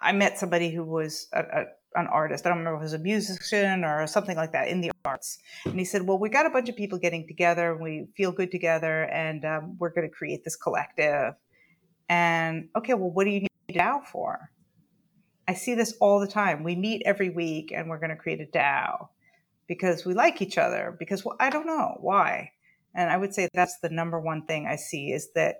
I met somebody who was a, a, an artist. I don't remember if it was a musician or something like that in the arts. And he said, Well, we got a bunch of people getting together. And we feel good together, and um, we're going to create this collective. And okay, well, what do you need DAO for? I see this all the time. We meet every week and we're going to create a DAO because we like each other. Because well, I don't know why. And I would say that's the number one thing I see is that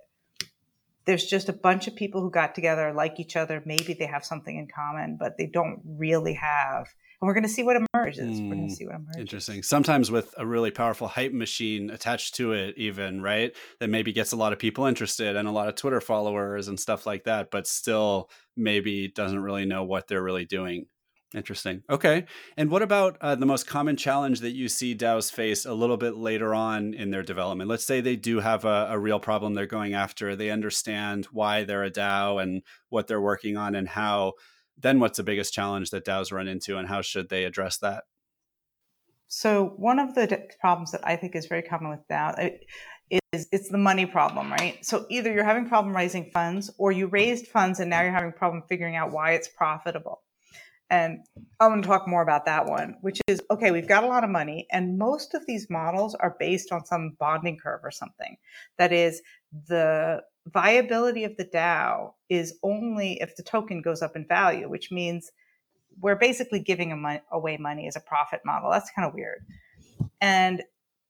there's just a bunch of people who got together, like each other. Maybe they have something in common, but they don't really have. And we're going to see what emerges. Mm, we're going to see what emerges. Interesting. Sometimes with a really powerful hype machine attached to it, even right, that maybe gets a lot of people interested and a lot of Twitter followers and stuff like that, but still maybe doesn't really know what they're really doing. Interesting. Okay. And what about uh, the most common challenge that you see DAOs face a little bit later on in their development? Let's say they do have a, a, real problem they're going after. They understand why they're a DAO and what they're working on and how. Then what's the biggest challenge that DAOs run into and how should they address that? So one of the problems that I think is very common with DAO is it's the money problem, right? So either you're having problem raising funds or you raised funds and now you're having problem figuring out why it's profitable. And I'm going to talk more about that one, which is okay, we've got a lot of money, and most of these models are based on some bonding curve or something. That is, the viability of the DAO is only if the token goes up in value, which means we're basically giving away money as a profit model. That's kind of weird. And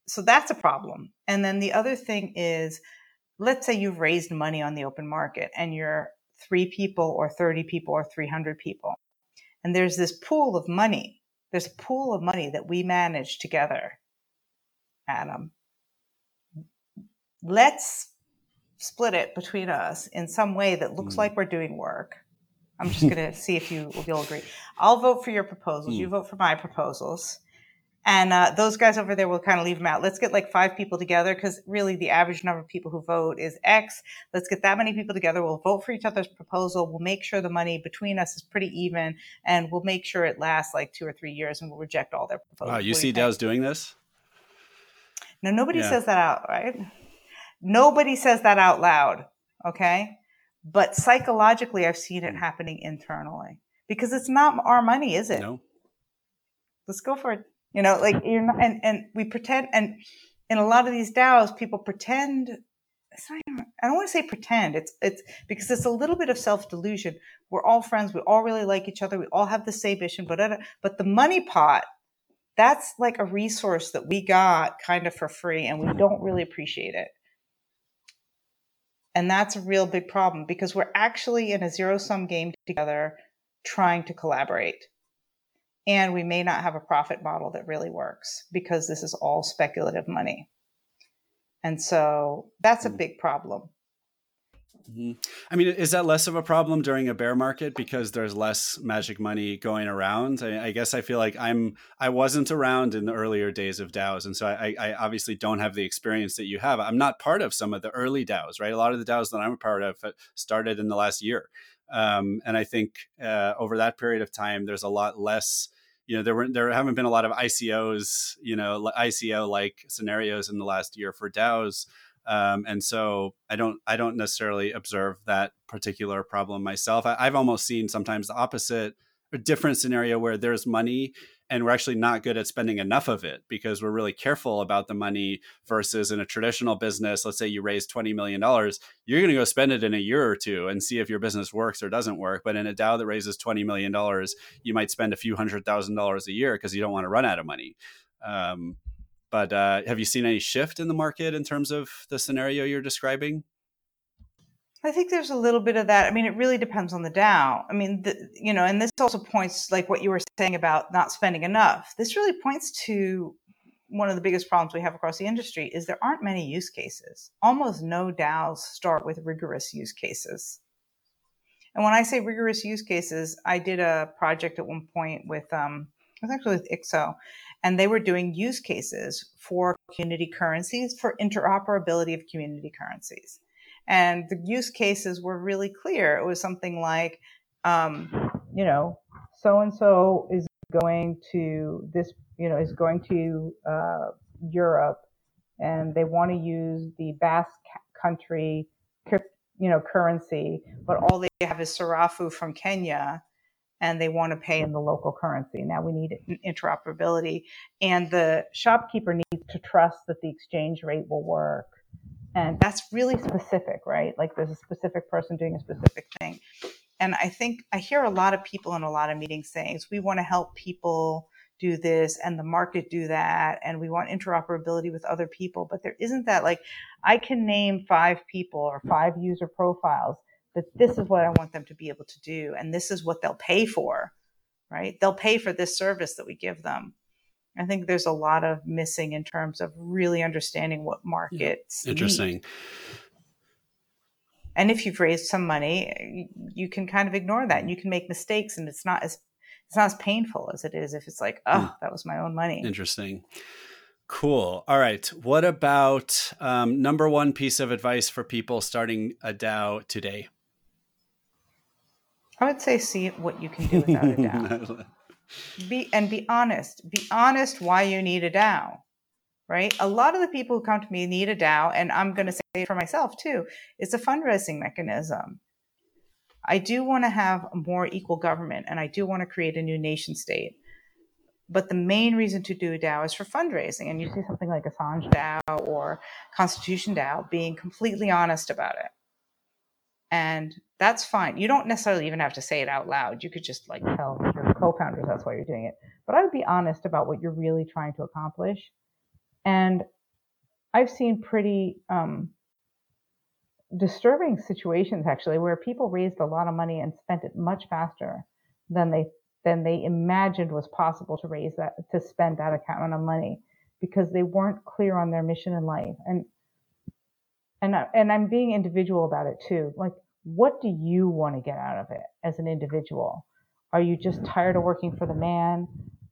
so that's a problem. And then the other thing is, let's say you've raised money on the open market and you're three people or 30 people or 300 people and there's this pool of money. There's a pool of money that we manage together, Adam. Let's split it between us in some way that looks mm. like we're doing work. I'm just going (laughs) to see if you you'll agree. I'll vote for your proposals. Mm. You vote for my proposals and uh, those guys over there will kind of leave them out. Let's get like five people together because really the average number of people who vote is X. Let's get that many people together. We'll vote for each other's proposal. We'll make sure the money between us is pretty even, and we'll make sure it lasts like two or three years, and we'll reject all their proposals. Wow, you see DAOs doing this? No, nobody yeah. says that out, right? Nobody says that out loud, okay? But psychologically, I've seen it hmm. happening internally because it's not our money, is it? No. Let's go for it. You know, like you're not, and, and we pretend, and in a lot of these DAOs, people pretend. Even, I don't want to say pretend. It's it's because it's a little bit of self delusion. We're all friends. We all really like each other. We all have the same mission. But uh, but the money pot, that's like a resource that we got kind of for free, and we don't really appreciate it. And that's a real big problem because we're actually in a zero sum game together, trying to collaborate and we may not have a profit model that really works because this is all speculative money. And so that's a hmm. big problem. Mm-hmm. I mean, is that less of a problem during a bear market because there's less magic money going around? I, I, guess I feel like I'm I wasn't around in the earlier days of DAOs, and so I, I, obviously don't have the experience that you have. I'm not part of some of the early DAOs, right? A lot of the DAOs that I'm a part of started in the last year, um, and I think uh, over that period of time, there's a lot less you know there were there haven't been a lot of ICOs, you know, ICO like scenarios in the last year for DAOs. Um, and so I don't I don't necessarily observe that particular problem myself. I, I've almost seen sometimes the opposite, a different scenario where there's money and we're actually not good at spending enough of it because we're really careful about the money versus in a traditional business let's say you raise 20 million dollars you're going to go spend it in a year or two and see if your business works or doesn't work but in a DAO that raises 20 million dollars you might spend a few hundred thousand dollars a year because you don't want to run out of money um, but uh, have you seen any shift in the market in terms of the scenario you're describing I think there's a little bit of that. I mean, it really depends on the DAO. I mean, the, you know, and this also points like what you were saying about not spending enough. This really points to one of the biggest problems we have across the industry is there aren't many use cases. Almost no DAOs start with rigorous use cases. And when I say rigorous use cases, I did a project at one point with um, was actually with IXO, and they were doing use cases for community currencies for interoperability of community currencies. And the use cases were really clear. It was something like, um, you know, so and so is going to this, you know, is going to uh, Europe, and they want to use the Basque country, you know, currency, but all they have is sarafu from Kenya, and they want to pay in the local currency. Now we need interoperability, and the shopkeeper needs to trust that the exchange rate will work and that's really specific, right? Like there's a specific person doing a specific thing. And I think I hear a lot of people in a lot of meetings saying, we want to help people do this and the market do that and we want interoperability with other people but there isn't that like i can name five people or five user profiles that this is what i want them to be able to do and this is what they'll pay for right they'll pay for this service that we give them i think there's a lot of missing in terms of really understanding what markets interesting need. and if you've raised some money you can kind of ignore that and you can make mistakes and it's not as it's not as painful as it is if it's like, oh, mm. that was my own money. Interesting. Cool. All right. What about um, number one piece of advice for people starting a DAO today? I would say see what you can do without a (laughs) DAO. be and be honest. Be honest why you need a DAO. Right? A lot of the people who come to me need a DAO, and I'm going to say for myself too, it's a fundraising mechanism. I do want to have a more equal government and I do want to create a new nation state. But the main reason to do a DAO is for fundraising. And you see something like Assange DAO or Constitution DAO being completely honest about it. And that's fine. You don't necessarily even have to say it out loud. You could just like tell your co founders that's why you're doing it. But I would be honest about what you're really trying to accomplish. And I've seen pretty um, disturbing situations actually where people raised a lot of money and spent it much faster than they than they imagined was possible to raise that to spend that amount of money because they weren't clear on their mission in life and and and I'm being individual about it too like what do you want to get out of it as an individual are you just tired of working for the man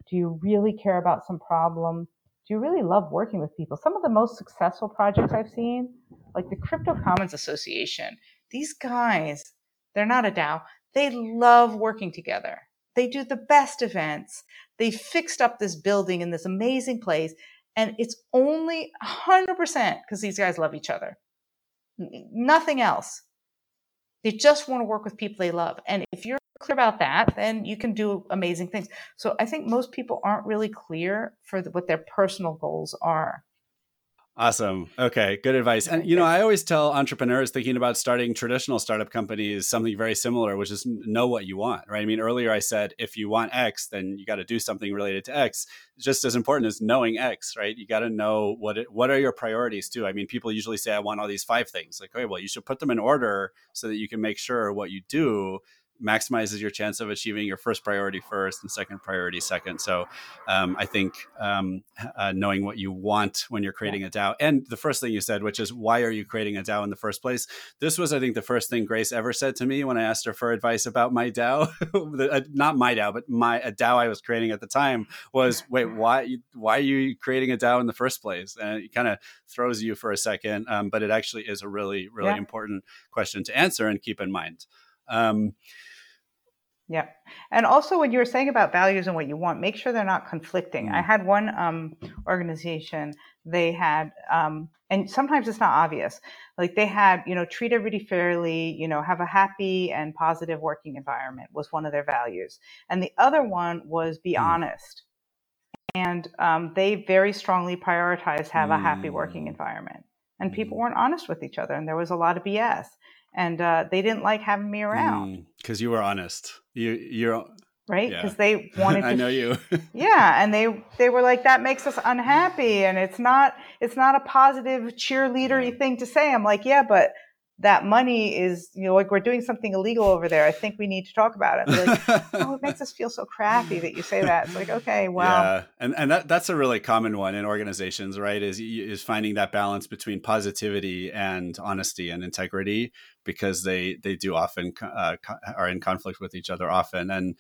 do you really care about some problem do you really love working with people some of the most successful projects I've seen like the Crypto Commons Association, these guys, they're not a DAO. They love working together. They do the best events. They fixed up this building in this amazing place. And it's only 100% because these guys love each other. Nothing else. They just want to work with people they love. And if you're clear about that, then you can do amazing things. So I think most people aren't really clear for the, what their personal goals are. Awesome. Okay, good advice. And you know, I always tell entrepreneurs thinking about starting traditional startup companies something very similar, which is know what you want, right? I mean, earlier I said if you want X, then you got to do something related to X. Just as important as knowing X, right? You got to know what it, what are your priorities too. I mean, people usually say I want all these five things. Like, okay, well, you should put them in order so that you can make sure what you do maximizes your chance of achieving your first priority first and second priority second. So um, I think um, uh, knowing what you want when you're creating a DAO, and the first thing you said, which is why are you creating a DAO in the first place? This was, I think, the first thing Grace ever said to me when I asked her for advice about my DAO, (laughs) uh, not my DAO, but my a DAO I was creating at the time was, wait, why why are you creating a DAO in the first place? And it kind of throws you for a second, um, but it actually is a really really yeah. important question to answer and keep in mind. Um, yeah. And also, what you were saying about values and what you want, make sure they're not conflicting. Mm. I had one um, organization, they had, um, and sometimes it's not obvious, like they had, you know, treat everybody fairly, you know, have a happy and positive working environment was one of their values. And the other one was be mm. honest. And um, they very strongly prioritized have mm. a happy working mm. environment. And people mm. weren't honest with each other, and there was a lot of BS and uh, they didn't like having me around because mm, you were honest. You you're right because yeah. they (laughs) wanted. To I know you. (laughs) yeah, and they they were like that makes us unhappy, and it's not it's not a positive cheerleadery thing to say. I'm like, yeah, but that money is, you know, like we're doing something illegal over there. I think we need to talk about it. Like, (laughs) oh, it makes us feel so crappy that you say that. It's like, okay, well, yeah, and and that that's a really common one in organizations, right? Is is finding that balance between positivity and honesty and integrity because they they do often uh, are in conflict with each other often, and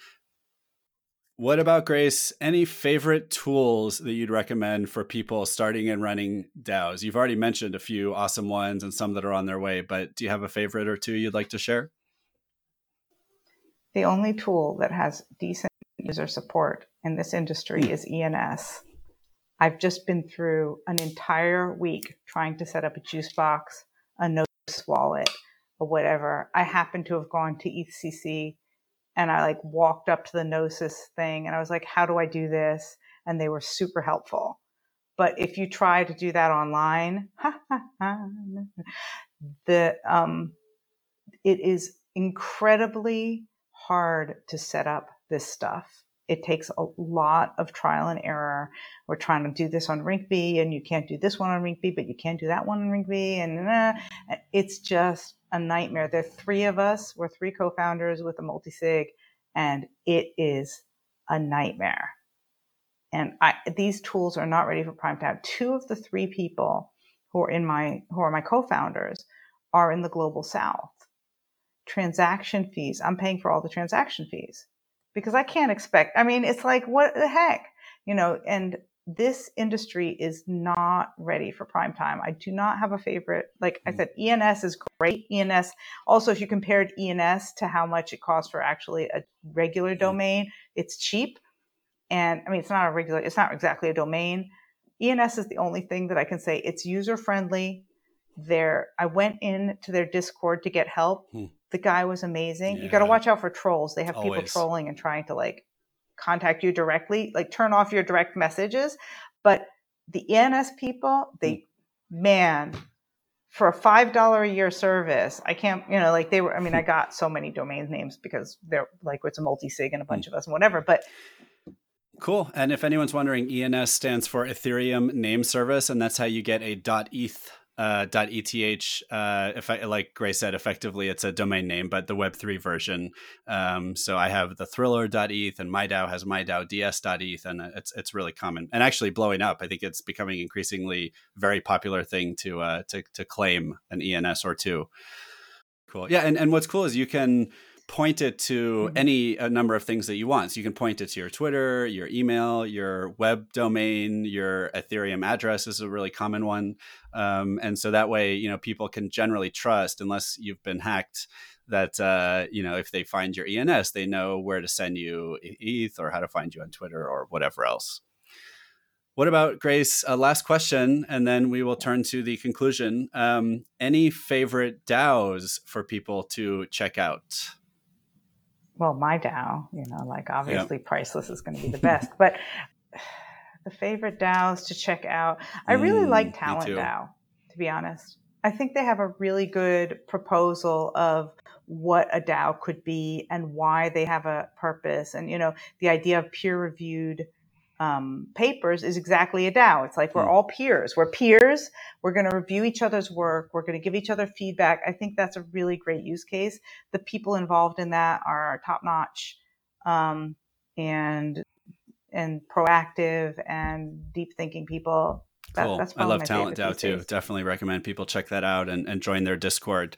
what about Grace? Any favorite tools that you'd recommend for people starting and running DAOs? You've already mentioned a few awesome ones and some that are on their way, but do you have a favorite or two you'd like to share? The only tool that has decent user support in this industry mm. is ENS. I've just been through an entire week trying to set up a Juicebox, a Gnosis wallet, or whatever. I happen to have gone to EthCC and I like walked up to the Gnosis thing and I was like, how do I do this? And they were super helpful. But if you try to do that online, (laughs) the um, it is incredibly hard to set up this stuff. It takes a lot of trial and error. We're trying to do this on Rinkeby, and you can't do this one on Rinkeby, but you can do that one on Rinkeby, and uh, it's just a nightmare. There are three of us. We're three co-founders with a multi-sig, and it is a nightmare. And I, these tools are not ready for prime time. Two of the three people who are in my who are my co-founders are in the global south. Transaction fees. I'm paying for all the transaction fees because I can't expect. I mean, it's like what the heck, you know? And this industry is not ready for prime time. I do not have a favorite. Like I mm. said, ENS is great. ENS also, if you compared ENS to how much it costs for actually a regular mm. domain, it's cheap. And I mean, it's not a regular. It's not exactly a domain. ENS is the only thing that I can say it's user friendly. There, I went into their Discord to get help. Hmm. The guy was amazing. Yeah. You got to watch out for trolls. They have Always. people trolling and trying to like contact you directly. Like turn off your direct messages. But the ENS people, they hmm. man, for a five dollar a year service, I can't, you know, like they were. I mean, I got so many domain names because they're like it's a multi sig and a bunch hmm. of us and whatever. But Cool. And if anyone's wondering, ENS stands for Ethereum Name Service, and that's how you get a .eth uh, .eth. Uh, if I, like Gray said, effectively it's a domain name, but the Web3 version. Um, so I have the Thriller.eth, and MIDAO has MIDAO DS.eth, and it's it's really common and actually blowing up. I think it's becoming increasingly very popular thing to uh, to to claim an ENS or two. Cool. Yeah, and and what's cool is you can point it to mm-hmm. any a number of things that you want. So you can point it to your Twitter, your email, your web domain, your Ethereum address is a really common one, um, and so that way you know people can generally trust, unless you've been hacked, that uh, you know if they find your ENS, they know where to send you ETH or how to find you on Twitter or whatever else. What about Grace? Uh, last question, and then we will turn to the conclusion. Um, any favorite DAOs for people to check out? Well, my DAO, you know, like obviously priceless is going to be the best, but (sighs) the favorite DAOs to check out. I really mm, like Talent DAO, to be honest. I think they have a really good proposal of what a DAO could be and why they have a purpose. And, you know, the idea of peer reviewed um, papers is exactly a DAO. It's like we're hmm. all peers. We're peers. We're going to review each other's work. We're going to give each other feedback. I think that's a really great use case. The people involved in that are top notch um, and and proactive and deep thinking people. That, cool. I love Talent DAO too. Definitely recommend people check that out and, and join their Discord.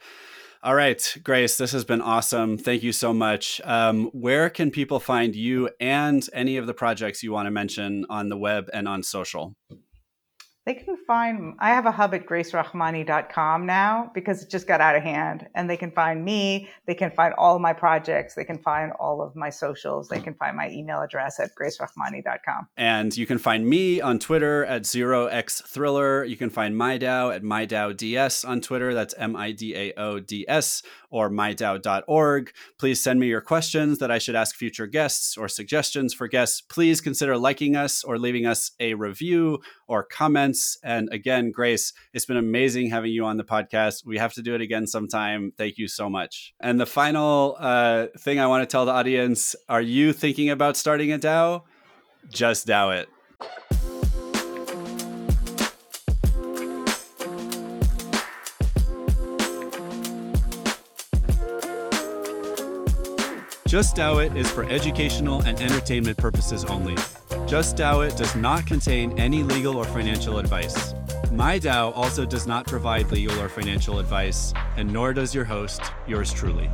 All right, Grace, this has been awesome. Thank you so much. Um, where can people find you and any of the projects you want to mention on the web and on social? They can find, I have a hub at gracerachmany.com now because it just got out of hand. And they can find me. They can find all my projects. They can find all of my socials. They can find my email address at gracerachmany.com. And you can find me on Twitter at 0xthriller. You can find MIDAO at MIDAODS on Twitter. That's M I D A O D S or MIDAO.org. Please send me your questions that I should ask future guests or suggestions for guests. Please consider liking us or leaving us a review or And again, Grace, it's been amazing having you on the podcast. We have to do it again sometime. Thank you so much. And the final uh, thing I want to tell the audience are you thinking about starting a DAO? Just DAO it. Just DAO It is for educational and entertainment purposes only. Just DAO It does not contain any legal or financial advice. MIDAO also does not provide legal or financial advice, and nor does your host, yours truly.